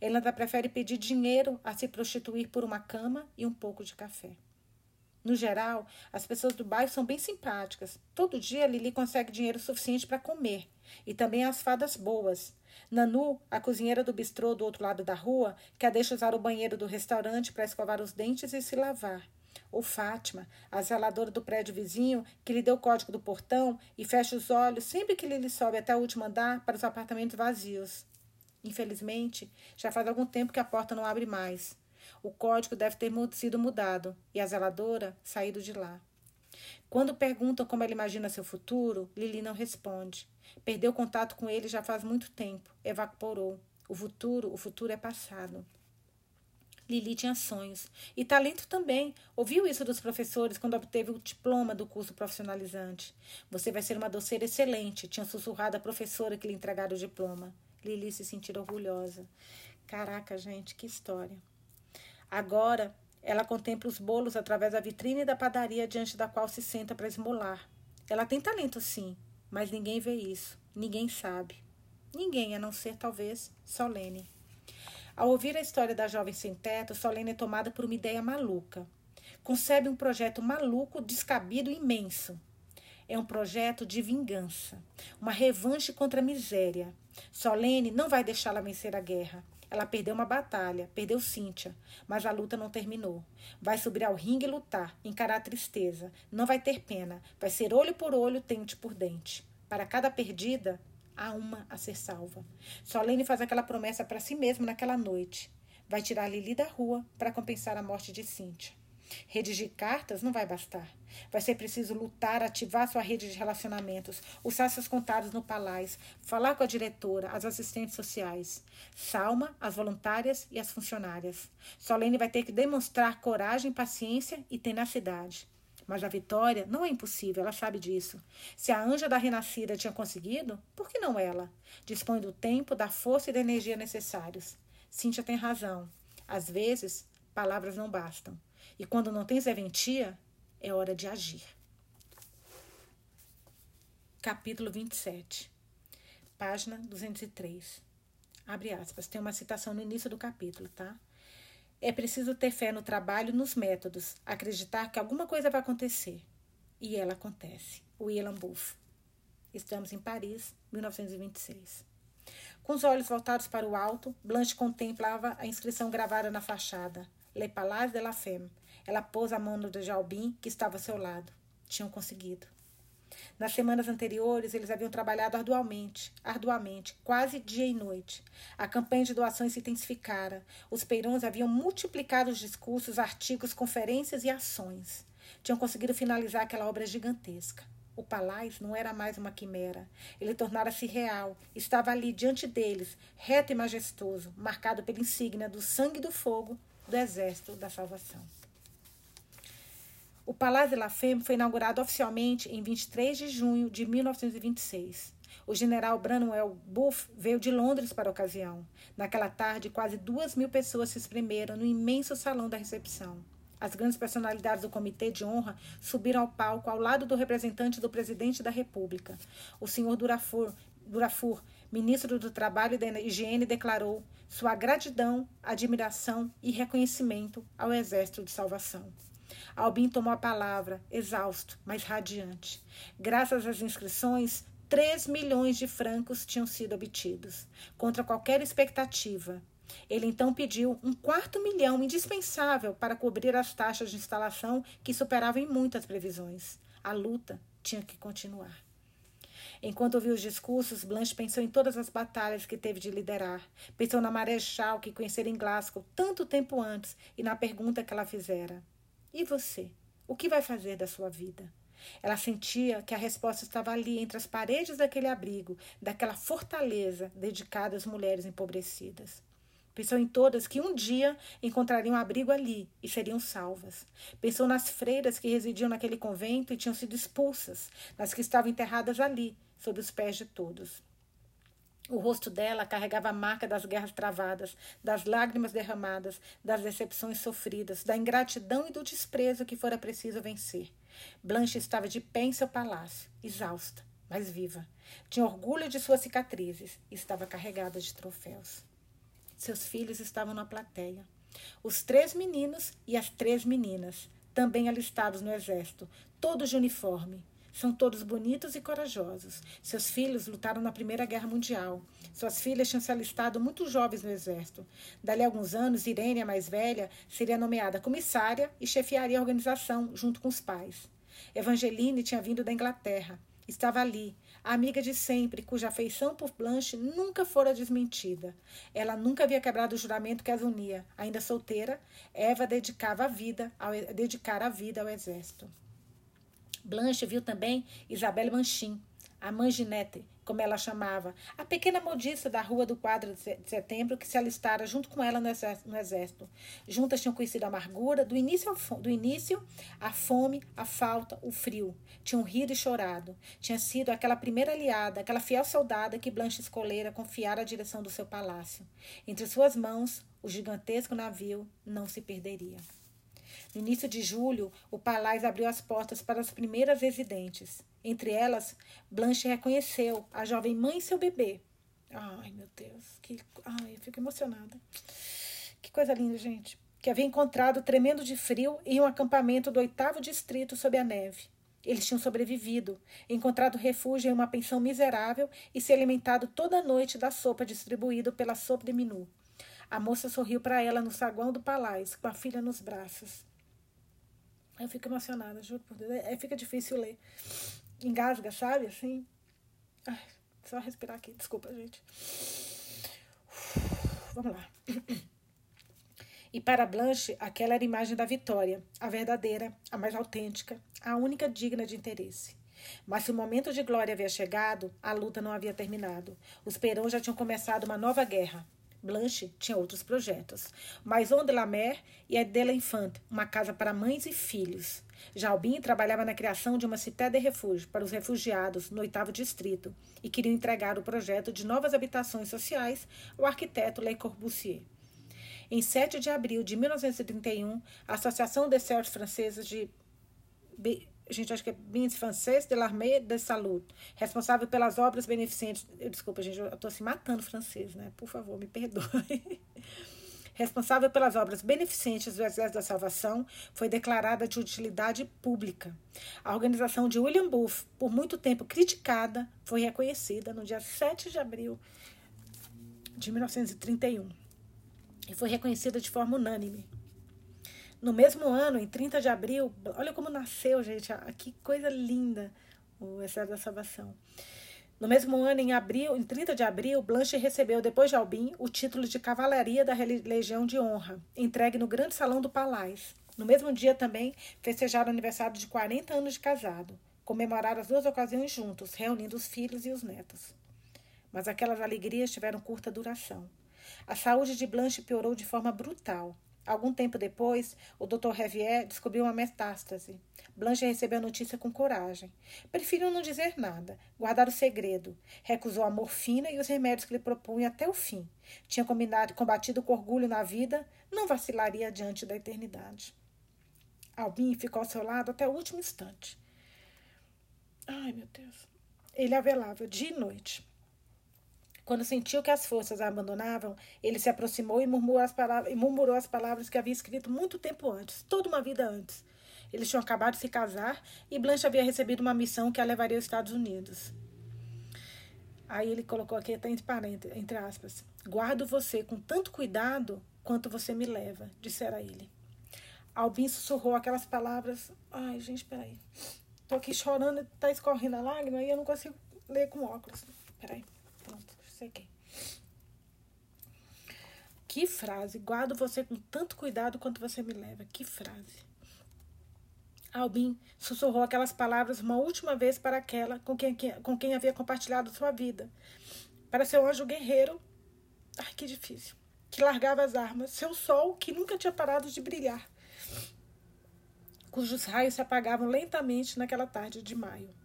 Ela ainda prefere pedir dinheiro a se prostituir por uma cama e um pouco de café. No geral, as pessoas do bairro são bem simpáticas. Todo dia Lili consegue dinheiro suficiente para comer. E também as fadas boas. Nanu, a cozinheira do bistrô do outro lado da rua, que a deixa usar o banheiro do restaurante para escovar os dentes e se lavar. Ou Fátima, a zeladora do prédio vizinho, que lhe deu o código do portão e fecha os olhos sempre que Lili sobe até o último andar para os apartamentos vazios. Infelizmente, já faz algum tempo que a porta não abre mais. O código deve ter sido mudado e a zeladora saído de lá. Quando perguntam como ela imagina seu futuro, Lili não responde. Perdeu contato com ele já faz muito tempo, evaporou. O futuro, o futuro é passado. Lili tinha sonhos. E talento também. Ouviu isso dos professores quando obteve o diploma do curso profissionalizante. Você vai ser uma doceira excelente, tinha sussurrado a professora que lhe entregara o diploma. Lili se sentiu orgulhosa. Caraca, gente, que história. Agora, ela contempla os bolos através da vitrine da padaria diante da qual se senta para esmolar. Ela tem talento, sim, mas ninguém vê isso. Ninguém sabe. Ninguém, a não ser, talvez, Solene. Ao ouvir a história da jovem sem teto, Solene é tomada por uma ideia maluca. Concebe um projeto maluco, descabido e imenso. É um projeto de vingança, uma revanche contra a miséria. Solene não vai deixá-la vencer a guerra. Ela perdeu uma batalha, perdeu Cíntia, mas a luta não terminou. Vai subir ao ringue e lutar, encarar a tristeza. Não vai ter pena, vai ser olho por olho, dente por dente. Para cada perdida, uma a ser salva. Solene faz aquela promessa para si mesma naquela noite. Vai tirar Lili da rua para compensar a morte de Cíntia. Redigir cartas não vai bastar. Vai ser preciso lutar, ativar sua rede de relacionamentos, usar seus contatos no palácio, falar com a diretora, as assistentes sociais, Salma, as voluntárias e as funcionárias. Solene vai ter que demonstrar coragem, paciência e tenacidade. Mas a vitória não é impossível, ela sabe disso. Se a anja da renascida tinha conseguido, por que não ela? Dispõe do tempo, da força e da energia necessários. Cíntia tem razão. Às vezes, palavras não bastam. E quando não tens serventia, é hora de agir. Capítulo 27, página 203. Abre aspas. Tem uma citação no início do capítulo, tá? É preciso ter fé no trabalho, nos métodos, acreditar que alguma coisa vai acontecer. E ela acontece. William Buff. Estamos em Paris, 1926. Com os olhos voltados para o alto, Blanche contemplava a inscrição gravada na fachada: Le Palais de la Femme. Ela pôs a mão no de que estava ao seu lado. Tinham conseguido. Nas semanas anteriores, eles haviam trabalhado arduamente, arduamente, quase dia e noite. A campanha de doações se intensificara. Os peirões haviam multiplicado os discursos, artigos, conferências e ações. Tinham conseguido finalizar aquela obra gigantesca. O palácio não era mais uma quimera. Ele tornara-se real. Estava ali diante deles, reto e majestoso, marcado pela insígnia do sangue e do fogo do exército da salvação. O Palácio de la Femme foi inaugurado oficialmente em 23 de junho de 1926. O general Branwell Buff veio de Londres para a ocasião. Naquela tarde, quase duas mil pessoas se espremeram no imenso salão da recepção. As grandes personalidades do Comitê de Honra subiram ao palco ao lado do representante do presidente da República. O senhor Durafur, Durafur ministro do Trabalho e da Higiene, declarou sua gratidão, admiração e reconhecimento ao Exército de Salvação. Albin tomou a palavra, exausto, mas radiante. Graças às inscrições, 3 milhões de francos tinham sido obtidos, contra qualquer expectativa. Ele então pediu um quarto milhão indispensável para cobrir as taxas de instalação que superavam em muitas previsões. A luta tinha que continuar. Enquanto ouviu os discursos, Blanche pensou em todas as batalhas que teve de liderar. Pensou na Marechal que conhecera em Glasgow tanto tempo antes e na pergunta que ela fizera. E você? O que vai fazer da sua vida? Ela sentia que a resposta estava ali, entre as paredes daquele abrigo, daquela fortaleza dedicada às mulheres empobrecidas. Pensou em todas que um dia encontrariam abrigo ali e seriam salvas. Pensou nas freiras que residiam naquele convento e tinham sido expulsas, nas que estavam enterradas ali, sob os pés de todos. O rosto dela carregava a marca das guerras travadas, das lágrimas derramadas, das decepções sofridas, da ingratidão e do desprezo que fora preciso vencer. Blanche estava de pé em seu palácio, exausta, mas viva. Tinha orgulho de suas cicatrizes e estava carregada de troféus. Seus filhos estavam na plateia. Os três meninos e as três meninas, também alistados no exército, todos de uniforme, são todos bonitos e corajosos. Seus filhos lutaram na Primeira Guerra Mundial. Suas filhas tinham se alistado muito jovens no exército. Dali a alguns anos, Irene, a mais velha, seria nomeada comissária e chefiaria a organização junto com os pais. Evangeline tinha vindo da Inglaterra. Estava ali, a amiga de sempre, cuja afeição por Blanche nunca fora desmentida. Ela nunca havia quebrado o juramento que as unia. Ainda solteira, Eva dedicava a vida ao, dedicara a vida ao exército. Blanche viu também Isabelle Manchin, a Manginette, como ela chamava, a pequena modiça da rua do quadro de setembro que se alistara junto com ela no exército. Juntas tinham conhecido a amargura, do início, do início a fome, a falta, o frio. Tinham rido e chorado. Tinha sido aquela primeira aliada, aquela fiel soldada que Blanche escolhera confiar a direção do seu palácio. Entre suas mãos, o gigantesco navio não se perderia. No início de julho, o Palais abriu as portas para as primeiras residentes. Entre elas, Blanche reconheceu a jovem mãe e seu bebê. Ai, meu Deus, que. Ai, eu fico emocionada. Que coisa linda, gente. Que havia encontrado, tremendo de frio, em um acampamento do oitavo distrito sob a neve. Eles tinham sobrevivido, encontrado refúgio em uma pensão miserável e se alimentado toda noite da sopa distribuída pela sopa de Minu. A moça sorriu para ela no saguão do palácio, com a filha nos braços. Eu fico emocionada, juro por Deus. É, fica difícil ler. Engasga, sabe? Assim. Ai, só respirar aqui. Desculpa, gente. Vamos lá. E para Blanche, aquela era a imagem da vitória, a verdadeira, a mais autêntica, a única digna de interesse. Mas se o momento de glória havia chegado, a luta não havia terminado. Os Perões já tinham começado uma nova guerra, Blanche tinha outros projetos. Maison de la Mer e a de l'Enfant, uma casa para mães e filhos. Jalbin trabalhava na criação de uma cité de refúgio para os refugiados no oitavo distrito e queria entregar o projeto de novas habitações sociais ao arquiteto Le Corbusier. Em 7 de abril de 1931, a Associação des Sœurs Francesas de gente, acho que é Bins Francês de l'Armée de Salut, responsável pelas obras beneficentes. Eu, desculpa, gente, eu estou se matando francês, né? Por favor, me perdoe. responsável pelas obras beneficentes do Exército da Salvação, foi declarada de utilidade pública. A organização de William Booth, por muito tempo criticada, foi reconhecida no dia 7 de abril de 1931 e foi reconhecida de forma unânime. No mesmo ano, em 30 de abril, olha como nasceu, gente, que coisa linda o Exército da Salvação. No mesmo ano, em abril, em 30 de abril, Blanche recebeu, depois de Albin, o título de Cavalaria da Legião de Honra, entregue no grande salão do Palais. No mesmo dia também festejaram o aniversário de 40 anos de casado. Comemoraram as duas ocasiões juntos, reunindo os filhos e os netos. Mas aquelas alegrias tiveram curta duração. A saúde de Blanche piorou de forma brutal. Algum tempo depois, o Dr. Revier descobriu uma metástase. Blanche recebeu a notícia com coragem. Preferiu não dizer nada, guardar o segredo. Recusou a morfina e os remédios que lhe propunha até o fim. Tinha combinado, combatido com orgulho na vida, não vacilaria diante da eternidade. Albin ficou ao seu lado até o último instante. Ai, meu Deus. Ele a velava dia e noite. Quando sentiu que as forças a abandonavam, ele se aproximou e murmurou as palavras, murmurou as palavras que havia escrito muito tempo antes, toda uma vida antes. Eles tinham acabado de se casar e Blanche havia recebido uma missão que a levaria aos Estados Unidos. Aí ele colocou aqui até entre, parênteses, entre aspas: Guardo você com tanto cuidado quanto você me leva, dissera ele. Albin sussurrou aquelas palavras. Ai, gente, peraí. Tô aqui chorando, tá escorrendo a lágrima e eu não consigo ler com óculos. Peraí. Pronto sequei. Que frase. Guardo você com tanto cuidado quanto você me leva. Que frase. Albin sussurrou aquelas palavras uma última vez para aquela com quem, com quem havia compartilhado sua vida. Para seu anjo guerreiro. Ai, que difícil. Que largava as armas. Seu sol que nunca tinha parado de brilhar. Cujos raios se apagavam lentamente naquela tarde de maio.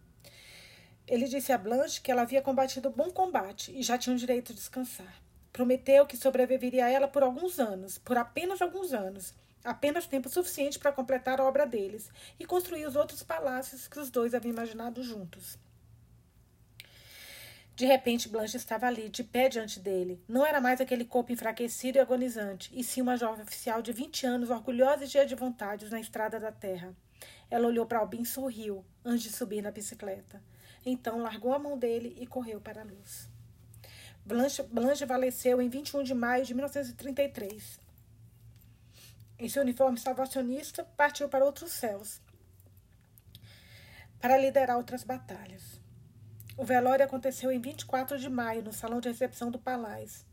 Ele disse a Blanche que ela havia combatido bom combate e já tinha o direito de descansar. Prometeu que sobreviveria a ela por alguns anos, por apenas alguns anos, apenas tempo suficiente para completar a obra deles e construir os outros palácios que os dois haviam imaginado juntos. De repente, Blanche estava ali, de pé diante dele. Não era mais aquele corpo enfraquecido e agonizante, e sim uma jovem oficial de 20 anos, orgulhosa e cheia de vontades na estrada da terra. Ela olhou para Albin e sorriu, antes de subir na bicicleta. Então largou a mão dele e correu para a luz. Blanche, Blanche faleceu em 21 de maio de 1933. Em seu uniforme salvacionista, partiu para outros céus para liderar outras batalhas. O velório aconteceu em 24 de maio, no salão de recepção do Palais.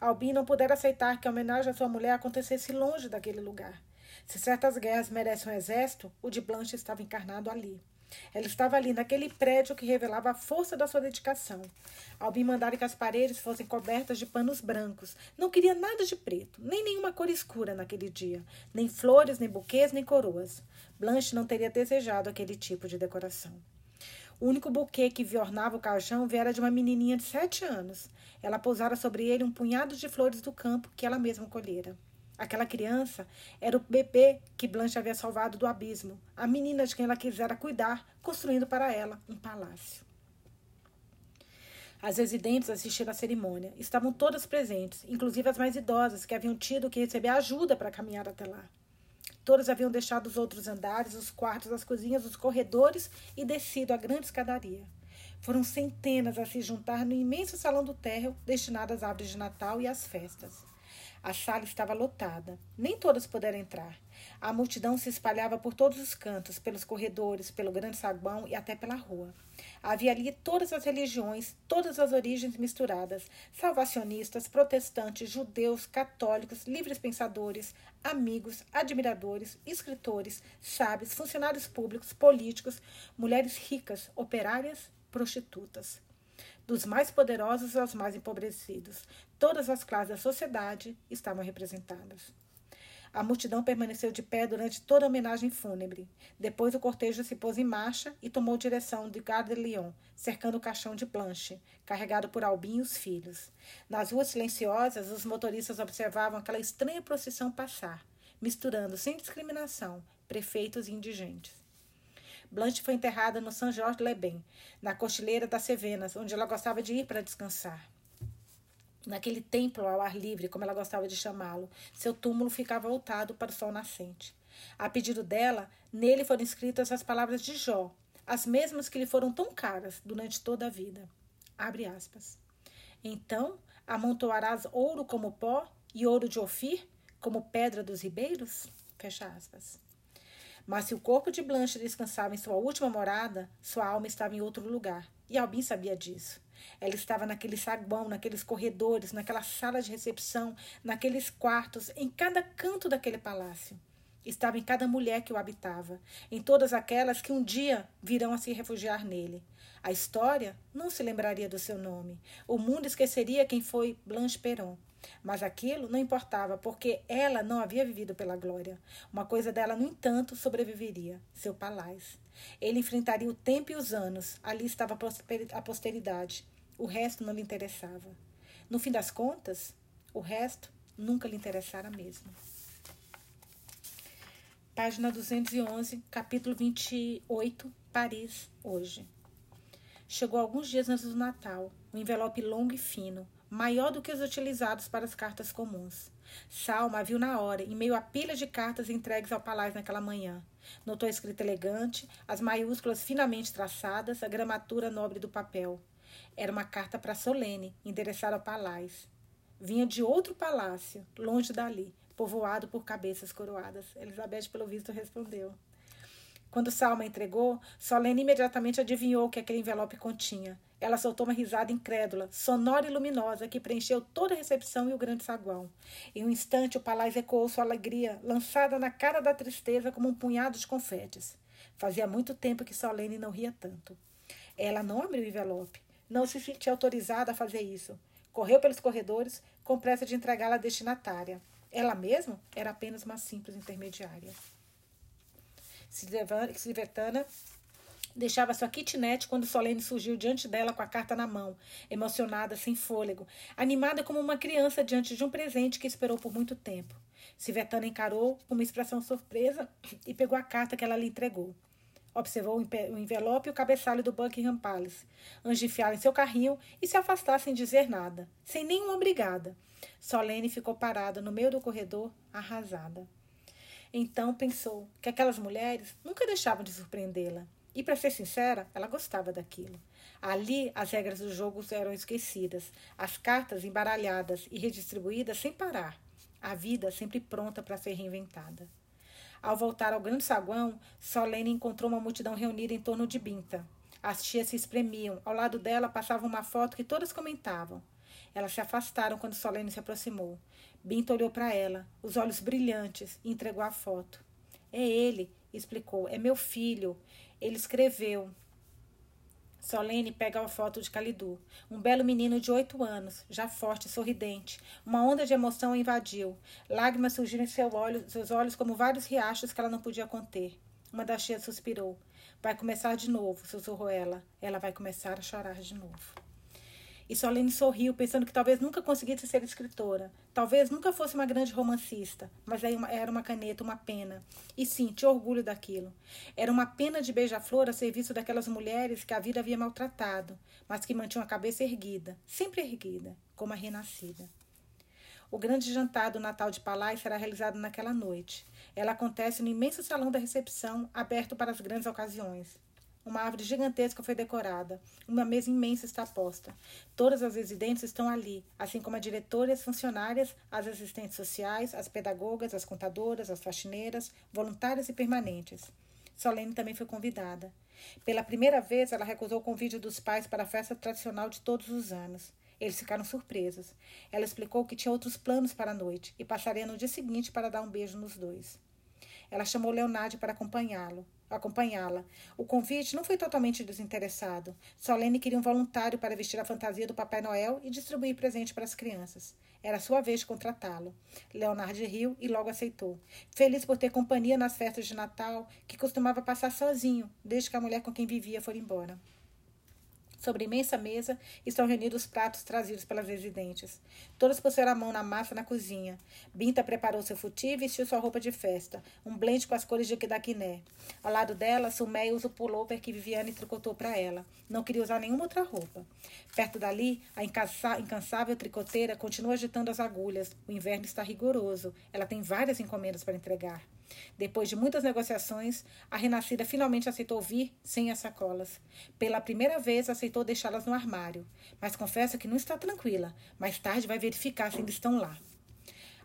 Albin não pudera aceitar que a homenagem à sua mulher acontecesse longe daquele lugar. Se certas guerras merecem um exército, o de Blanche estava encarnado ali. Ela estava ali, naquele prédio que revelava a força da sua dedicação. Albin mandara que as paredes fossem cobertas de panos brancos. Não queria nada de preto, nem nenhuma cor escura naquele dia. Nem flores, nem buquês, nem coroas. Blanche não teria desejado aquele tipo de decoração. O único buquê que ornava o caixão viera de uma menininha de sete anos. Ela pousara sobre ele um punhado de flores do campo que ela mesma colhera. Aquela criança era o bebê que Blanche havia salvado do abismo, a menina de quem ela quisera cuidar, construindo para ela um palácio. As residentes assistiram à cerimônia. Estavam todas presentes, inclusive as mais idosas, que haviam tido que receber ajuda para caminhar até lá. Todas haviam deixado os outros andares, os quartos, as cozinhas, os corredores e descido a grande escadaria. Foram centenas a se juntar no imenso salão do térreo destinado às árvores de Natal e às festas. A sala estava lotada. Nem todas puderam entrar. A multidão se espalhava por todos os cantos, pelos corredores, pelo grande saguão e até pela rua. Havia ali todas as religiões, todas as origens misturadas: salvacionistas, protestantes, judeus, católicos, livres pensadores, amigos, admiradores, escritores, sábios, funcionários públicos, políticos, mulheres ricas, operárias, prostitutas dos mais poderosos aos mais empobrecidos. Todas as classes da sociedade estavam representadas. A multidão permaneceu de pé durante toda a homenagem fúnebre. Depois o cortejo se pôs em marcha e tomou direção de Gare de Lyon, cercando o caixão de Blanche, carregado por Albin e os filhos. Nas ruas silenciosas, os motoristas observavam aquela estranha procissão passar, misturando sem discriminação prefeitos e indigentes. Blanche foi enterrada no Saint-Georges-les-Bains, na costileira das Cevenas, onde ela gostava de ir para descansar. Naquele templo ao ar livre, como ela gostava de chamá-lo, seu túmulo ficava voltado para o sol nascente. A pedido dela, nele foram escritas as palavras de Jó, as mesmas que lhe foram tão caras durante toda a vida. Abre aspas. Então amontoarás ouro como pó e ouro de Ofir como pedra dos ribeiros? Fecha aspas. Mas se o corpo de Blanche descansava em sua última morada, sua alma estava em outro lugar. E Albin sabia disso. Ela estava naquele saguão, naqueles corredores, naquela sala de recepção, naqueles quartos, em cada canto daquele palácio. Estava em cada mulher que o habitava, em todas aquelas que um dia virão a se refugiar nele. A história não se lembraria do seu nome. O mundo esqueceria quem foi Blanche Perron. Mas aquilo não importava, porque ela não havia vivido pela glória. Uma coisa dela, no entanto, sobreviveria: seu palácio. Ele enfrentaria o tempo e os anos. Ali estava a posteridade. O resto não lhe interessava. No fim das contas, o resto nunca lhe interessara mesmo. Página 211, capítulo 28, Paris, hoje. Chegou alguns dias antes do Natal, um envelope longo e fino, maior do que os utilizados para as cartas comuns. Salma viu na hora, em meio à pilha de cartas entregues ao palácio naquela manhã. Notou a escrita elegante, as maiúsculas finamente traçadas, a gramatura nobre do papel. Era uma carta para Solene, endereçada ao palácio. Vinha de outro palácio, longe dali, povoado por cabeças coroadas. Elizabeth, pelo visto, respondeu. Quando Salma entregou, Solene imediatamente adivinhou o que aquele envelope continha. Ela soltou uma risada incrédula, sonora e luminosa, que preencheu toda a recepção e o grande saguão. Em um instante, o palácio ecoou sua alegria, lançada na cara da tristeza como um punhado de confetes. Fazia muito tempo que Solene não ria tanto. Ela não abriu o envelope. Não se sentia autorizada a fazer isso. Correu pelos corredores, com pressa de entregá-la à destinatária. Ela mesma era apenas uma simples intermediária. Silvetana Deixava sua kitnet quando Solene surgiu diante dela com a carta na mão, emocionada, sem fôlego, animada como uma criança diante de um presente que esperou por muito tempo. Silvetana encarou com uma expressão surpresa e pegou a carta que ela lhe entregou. Observou o envelope e o cabeçalho do Buckingham Palace, antes de enfiá em seu carrinho e se afastar sem dizer nada, sem nenhuma obrigada. Solene ficou parada no meio do corredor, arrasada. Então pensou que aquelas mulheres nunca deixavam de surpreendê-la. E, para ser sincera, ela gostava daquilo. Ali, as regras do jogo eram esquecidas, as cartas embaralhadas e redistribuídas sem parar, a vida sempre pronta para ser reinventada. Ao voltar ao grande saguão, Solene encontrou uma multidão reunida em torno de Binta. As tias se espremiam. Ao lado dela passava uma foto que todas comentavam. Elas se afastaram quando Solene se aproximou. Binta olhou para ela, os olhos brilhantes, e entregou a foto. É ele, explicou. É meu filho. Ele escreveu. Solene pega a foto de Calidu. Um belo menino de oito anos, já forte e sorridente. Uma onda de emoção a invadiu. Lágrimas surgiram em seu olho, seus olhos como vários riachos que ela não podia conter. Uma das tias suspirou. Vai começar de novo, sussurrou ela. Ela vai começar a chorar de novo. E Solene sorriu, pensando que talvez nunca conseguisse ser escritora. Talvez nunca fosse uma grande romancista, mas era uma caneta, uma pena. E sim, tinha orgulho daquilo. Era uma pena de beija-flor a serviço daquelas mulheres que a vida havia maltratado, mas que mantinham a cabeça erguida, sempre erguida, como a renascida. O grande jantar do Natal de Palai será realizado naquela noite. Ela acontece no imenso salão da recepção, aberto para as grandes ocasiões. Uma árvore gigantesca foi decorada. Uma mesa imensa está posta. Todas as residentes estão ali, assim como a diretora e as funcionárias, as assistentes sociais, as pedagogas, as contadoras, as faxineiras, voluntárias e permanentes. Solene também foi convidada. Pela primeira vez, ela recusou o convite dos pais para a festa tradicional de todos os anos. Eles ficaram surpresos. Ela explicou que tinha outros planos para a noite e passaria no dia seguinte para dar um beijo nos dois. Ela chamou Leonardo para acompanhá-lo acompanhá-la. O convite não foi totalmente desinteressado. Solene queria um voluntário para vestir a fantasia do Papai Noel e distribuir presente para as crianças. Era sua vez de contratá-lo. Leonardo riu e logo aceitou. Feliz por ter companhia nas festas de Natal, que costumava passar sozinho, desde que a mulher com quem vivia for embora. Sobre a imensa mesa estão reunidos os pratos trazidos pelas residentes. Todas puseram a mão na massa na cozinha. Binta preparou seu futi e vestiu sua roupa de festa, um blend com as cores de Daquiné. Ao lado dela, Sumeia usa o pullover que Viviane tricotou para ela. Não queria usar nenhuma outra roupa. Perto dali, a incansável tricoteira continua agitando as agulhas. O inverno está rigoroso. Ela tem várias encomendas para entregar. Depois de muitas negociações, a renascida finalmente aceitou vir sem as sacolas. Pela primeira vez, aceitou deixá-las no armário, mas confessa que não está tranquila. Mais tarde vai verificar se ainda estão lá.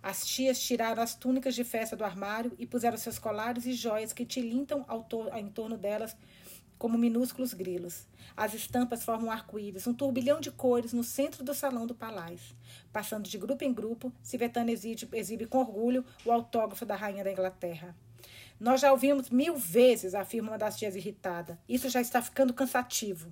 As tias tiraram as túnicas de festa do armário e puseram seus colares e joias que tilintam ao em torno delas como minúsculos grilos. As estampas formam arco-íris, um turbilhão de cores no centro do salão do palácio. Passando de grupo em grupo, Civetana exibe, exibe com orgulho o autógrafo da rainha da Inglaterra. Nós já ouvimos mil vezes, afirma uma das tias irritada. Isso já está ficando cansativo.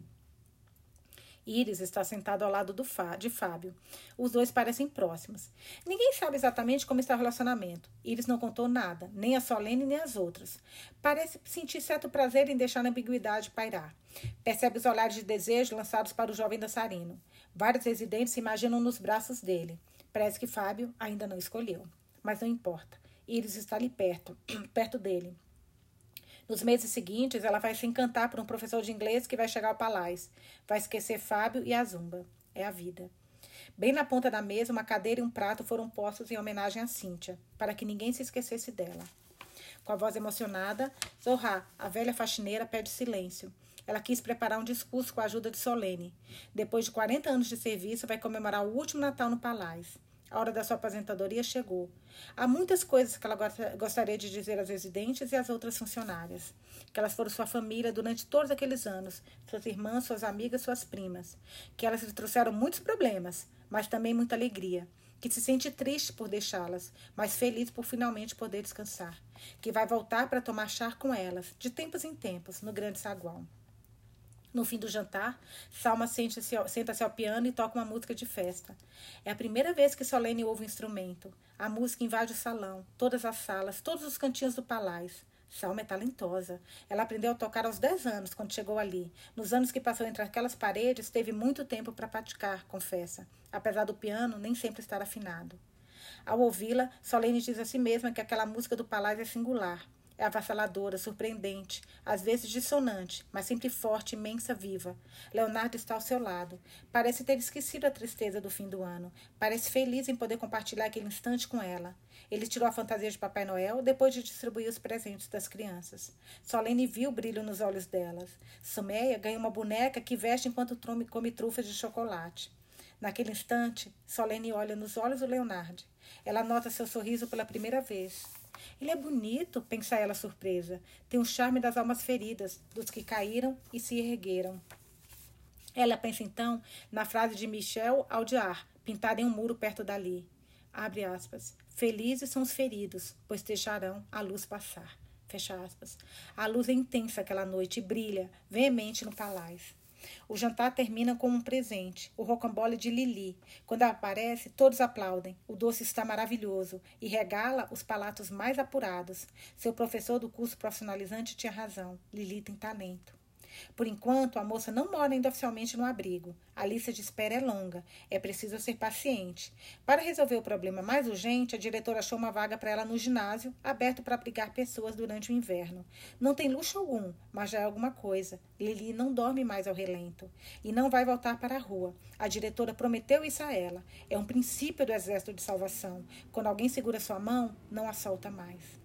Iris está sentado ao lado do Fá, de Fábio. Os dois parecem próximos. Ninguém sabe exatamente como está o relacionamento. Iris não contou nada, nem a Solene nem as outras. Parece sentir certo prazer em deixar a ambiguidade pairar. Percebe os olhares de desejo lançados para o jovem dançarino. Vários residentes se imaginam nos braços dele. Parece que Fábio ainda não escolheu. Mas não importa. Iris está ali perto, perto dele. Nos meses seguintes, ela vai se encantar por um professor de inglês que vai chegar ao palácio. Vai esquecer Fábio e a Zumba. É a vida. Bem na ponta da mesa, uma cadeira e um prato foram postos em homenagem a Cíntia, para que ninguém se esquecesse dela. Com a voz emocionada, Zorra, a velha faxineira, pede silêncio. Ela quis preparar um discurso com a ajuda de Solene. Depois de 40 anos de serviço, vai comemorar o último Natal no palácio. A hora da sua aposentadoria chegou. Há muitas coisas que ela gostaria de dizer às residentes e às outras funcionárias. Que elas foram sua família durante todos aqueles anos, suas irmãs, suas amigas, suas primas. Que elas lhe trouxeram muitos problemas, mas também muita alegria. Que se sente triste por deixá-las, mas feliz por finalmente poder descansar. Que vai voltar para tomar chá com elas, de tempos em tempos, no grande saguão. No fim do jantar, Salma senta-se ao piano e toca uma música de festa. É a primeira vez que Solene ouve o instrumento. A música invade o salão, todas as salas, todos os cantinhos do palácio. Salma é talentosa. Ela aprendeu a tocar aos 10 anos, quando chegou ali. Nos anos que passou entre aquelas paredes, teve muito tempo para praticar, confessa. Apesar do piano nem sempre estar afinado. Ao ouvi-la, Solene diz a si mesma que aquela música do palácio é singular. Avassaladora, surpreendente, às vezes dissonante, mas sempre forte, imensa, viva. Leonardo está ao seu lado. Parece ter esquecido a tristeza do fim do ano. Parece feliz em poder compartilhar aquele instante com ela. Ele tirou a fantasia de Papai Noel depois de distribuir os presentes das crianças. Solene viu o brilho nos olhos delas. Sumeia ganha uma boneca que veste enquanto come trufas de chocolate. Naquele instante, Solene olha nos olhos do Leonardo. Ela nota seu sorriso pela primeira vez. Ele é bonito, pensa ela surpresa. Tem o charme das almas feridas, dos que caíram e se ergueram. Ela pensa então na frase de Michel Audiard, pintada em um muro perto dali. Abre aspas. Felizes são os feridos, pois deixarão a luz passar. Fecha aspas. A luz é intensa aquela noite e brilha veemente no palácio. O jantar termina com um presente, o rocambole de Lili. Quando aparece, todos aplaudem. O doce está maravilhoso e regala os palatos mais apurados. Seu professor do curso profissionalizante tinha razão. Lili tem talento. Por enquanto, a moça não mora ainda oficialmente no abrigo. A lista de espera é longa. É preciso ser paciente. Para resolver o problema mais urgente, a diretora achou uma vaga para ela no ginásio, aberto para abrigar pessoas durante o inverno. Não tem luxo algum, mas já é alguma coisa. Lili não dorme mais ao relento. E não vai voltar para a rua. A diretora prometeu isso a ela. É um princípio do exército de salvação. Quando alguém segura sua mão, não a solta mais.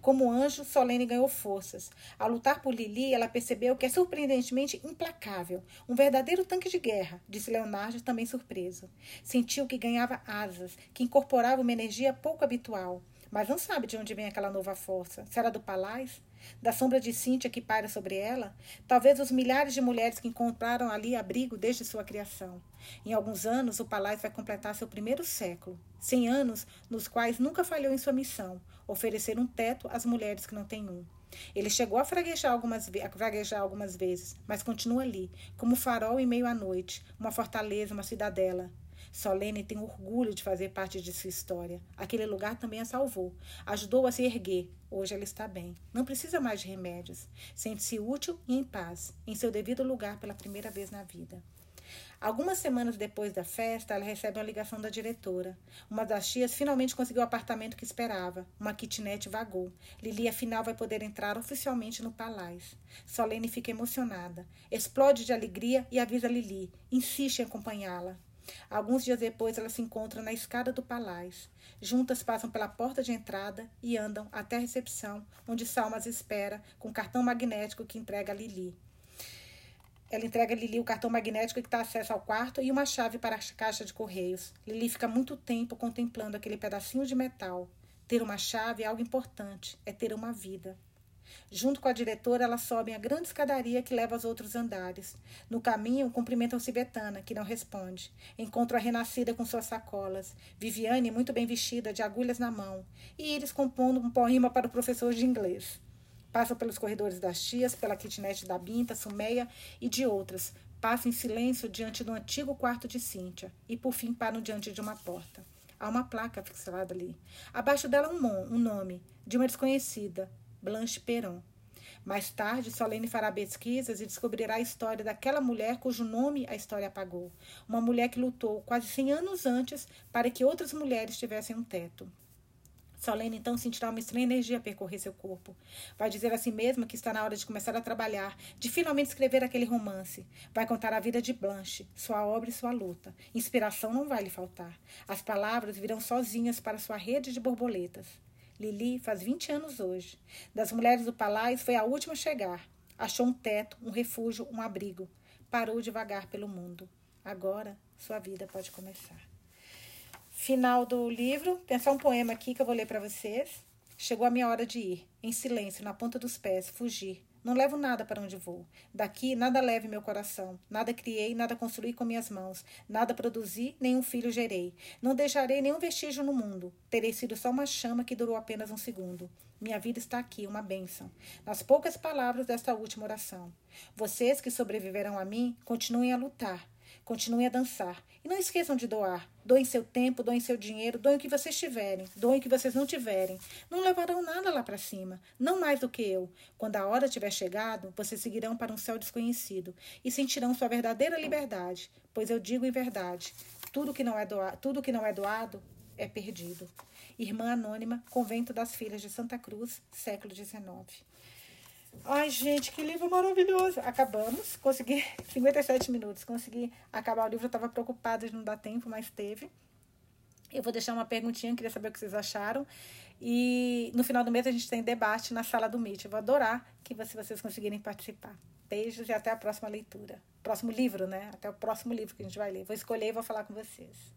Como anjo, Solene ganhou forças. Ao lutar por Lili, ela percebeu que é surpreendentemente implacável. Um verdadeiro tanque de guerra, disse Leonardo, também surpreso. Sentiu que ganhava asas, que incorporava uma energia pouco habitual. Mas não sabe de onde vem aquela nova força. Será do palácio? Da sombra de Cíntia que paira sobre ela? Talvez os milhares de mulheres que encontraram ali abrigo desde sua criação. Em alguns anos, o palácio vai completar seu primeiro século. Cem anos nos quais nunca falhou em sua missão, oferecer um teto às mulheres que não têm um. Ele chegou a fraguejar algumas, a fraguejar algumas vezes, mas continua ali, como farol em meio à noite, uma fortaleza, uma cidadela. Solene tem orgulho de fazer parte de sua história. Aquele lugar também a salvou. Ajudou a se erguer. Hoje ela está bem. Não precisa mais de remédios. Sente-se útil e em paz, em seu devido lugar pela primeira vez na vida. Algumas semanas depois da festa, ela recebe uma ligação da diretora. Uma das tias finalmente conseguiu o apartamento que esperava. Uma kitnet vagou. Lili, afinal, vai poder entrar oficialmente no Palais. Solene fica emocionada. Explode de alegria e avisa Lili. Insiste em acompanhá-la. Alguns dias depois, elas se encontram na escada do Palais. Juntas passam pela porta de entrada e andam até a recepção, onde Salmas espera com o cartão magnético que entrega a Lili. Ela entrega a Lili o cartão magnético que dá acesso ao quarto e uma chave para a caixa de correios. Lili fica muito tempo contemplando aquele pedacinho de metal. Ter uma chave é algo importante, é ter uma vida. Junto com a diretora, elas sobem a grande escadaria que leva aos outros andares. No caminho, cumprimentam-se Betana, que não responde. Encontram a renascida com suas sacolas. Viviane, muito bem vestida, de agulhas na mão. E Iris compondo um poema para o professor de inglês. Passa pelos corredores das tias, pela kitnet da Binta, Sumeia e de outras. Passa em silêncio diante do antigo quarto de Cíntia e, por fim, param diante de uma porta. Há uma placa fixada ali. Abaixo dela um, um nome, de uma desconhecida, Blanche Perron. Mais tarde, Solene fará pesquisas e descobrirá a história daquela mulher cujo nome a história apagou. Uma mulher que lutou quase 100 anos antes para que outras mulheres tivessem um teto. Solene então sentirá uma estranha energia percorrer seu corpo. Vai dizer a si mesma que está na hora de começar a trabalhar, de finalmente escrever aquele romance. Vai contar a vida de Blanche, sua obra e sua luta. Inspiração não vai lhe faltar. As palavras virão sozinhas para sua rede de borboletas. Lili faz 20 anos hoje. Das mulheres do palácio foi a última a chegar. Achou um teto, um refúgio, um abrigo. Parou devagar pelo mundo. Agora sua vida pode começar final do livro, pensar um poema aqui que eu vou ler para vocês. Chegou a minha hora de ir, em silêncio, na ponta dos pés, fugir. Não levo nada para onde vou. Daqui nada leve meu coração. Nada criei, nada construí com minhas mãos. Nada produzi, nenhum filho gerei. Não deixarei nenhum vestígio no mundo. Terei sido só uma chama que durou apenas um segundo. Minha vida está aqui, uma bênção. Nas poucas palavras desta última oração. Vocês que sobreviverão a mim, continuem a lutar. Continuem a dançar. E não esqueçam de doar. Doem seu tempo, doem seu dinheiro, doem o que vocês tiverem, doem o que vocês não tiverem. Não levarão nada lá para cima, não mais do que eu. Quando a hora tiver chegado, vocês seguirão para um céu desconhecido e sentirão sua verdadeira liberdade, pois eu digo em verdade, tudo que não é doado, tudo que não é doado é perdido. Irmã Anônima, Convento das Filhas de Santa Cruz, século XIX. Ai, gente, que livro maravilhoso. Acabamos, consegui 57 minutos, consegui acabar o livro. Eu estava preocupada de não dar tempo, mas teve. Eu vou deixar uma perguntinha, queria saber o que vocês acharam. E no final do mês a gente tem debate na sala do Meet. Eu vou adorar que vocês conseguirem participar. Beijos e até a próxima leitura. Próximo livro, né? Até o próximo livro que a gente vai ler. Vou escolher e vou falar com vocês.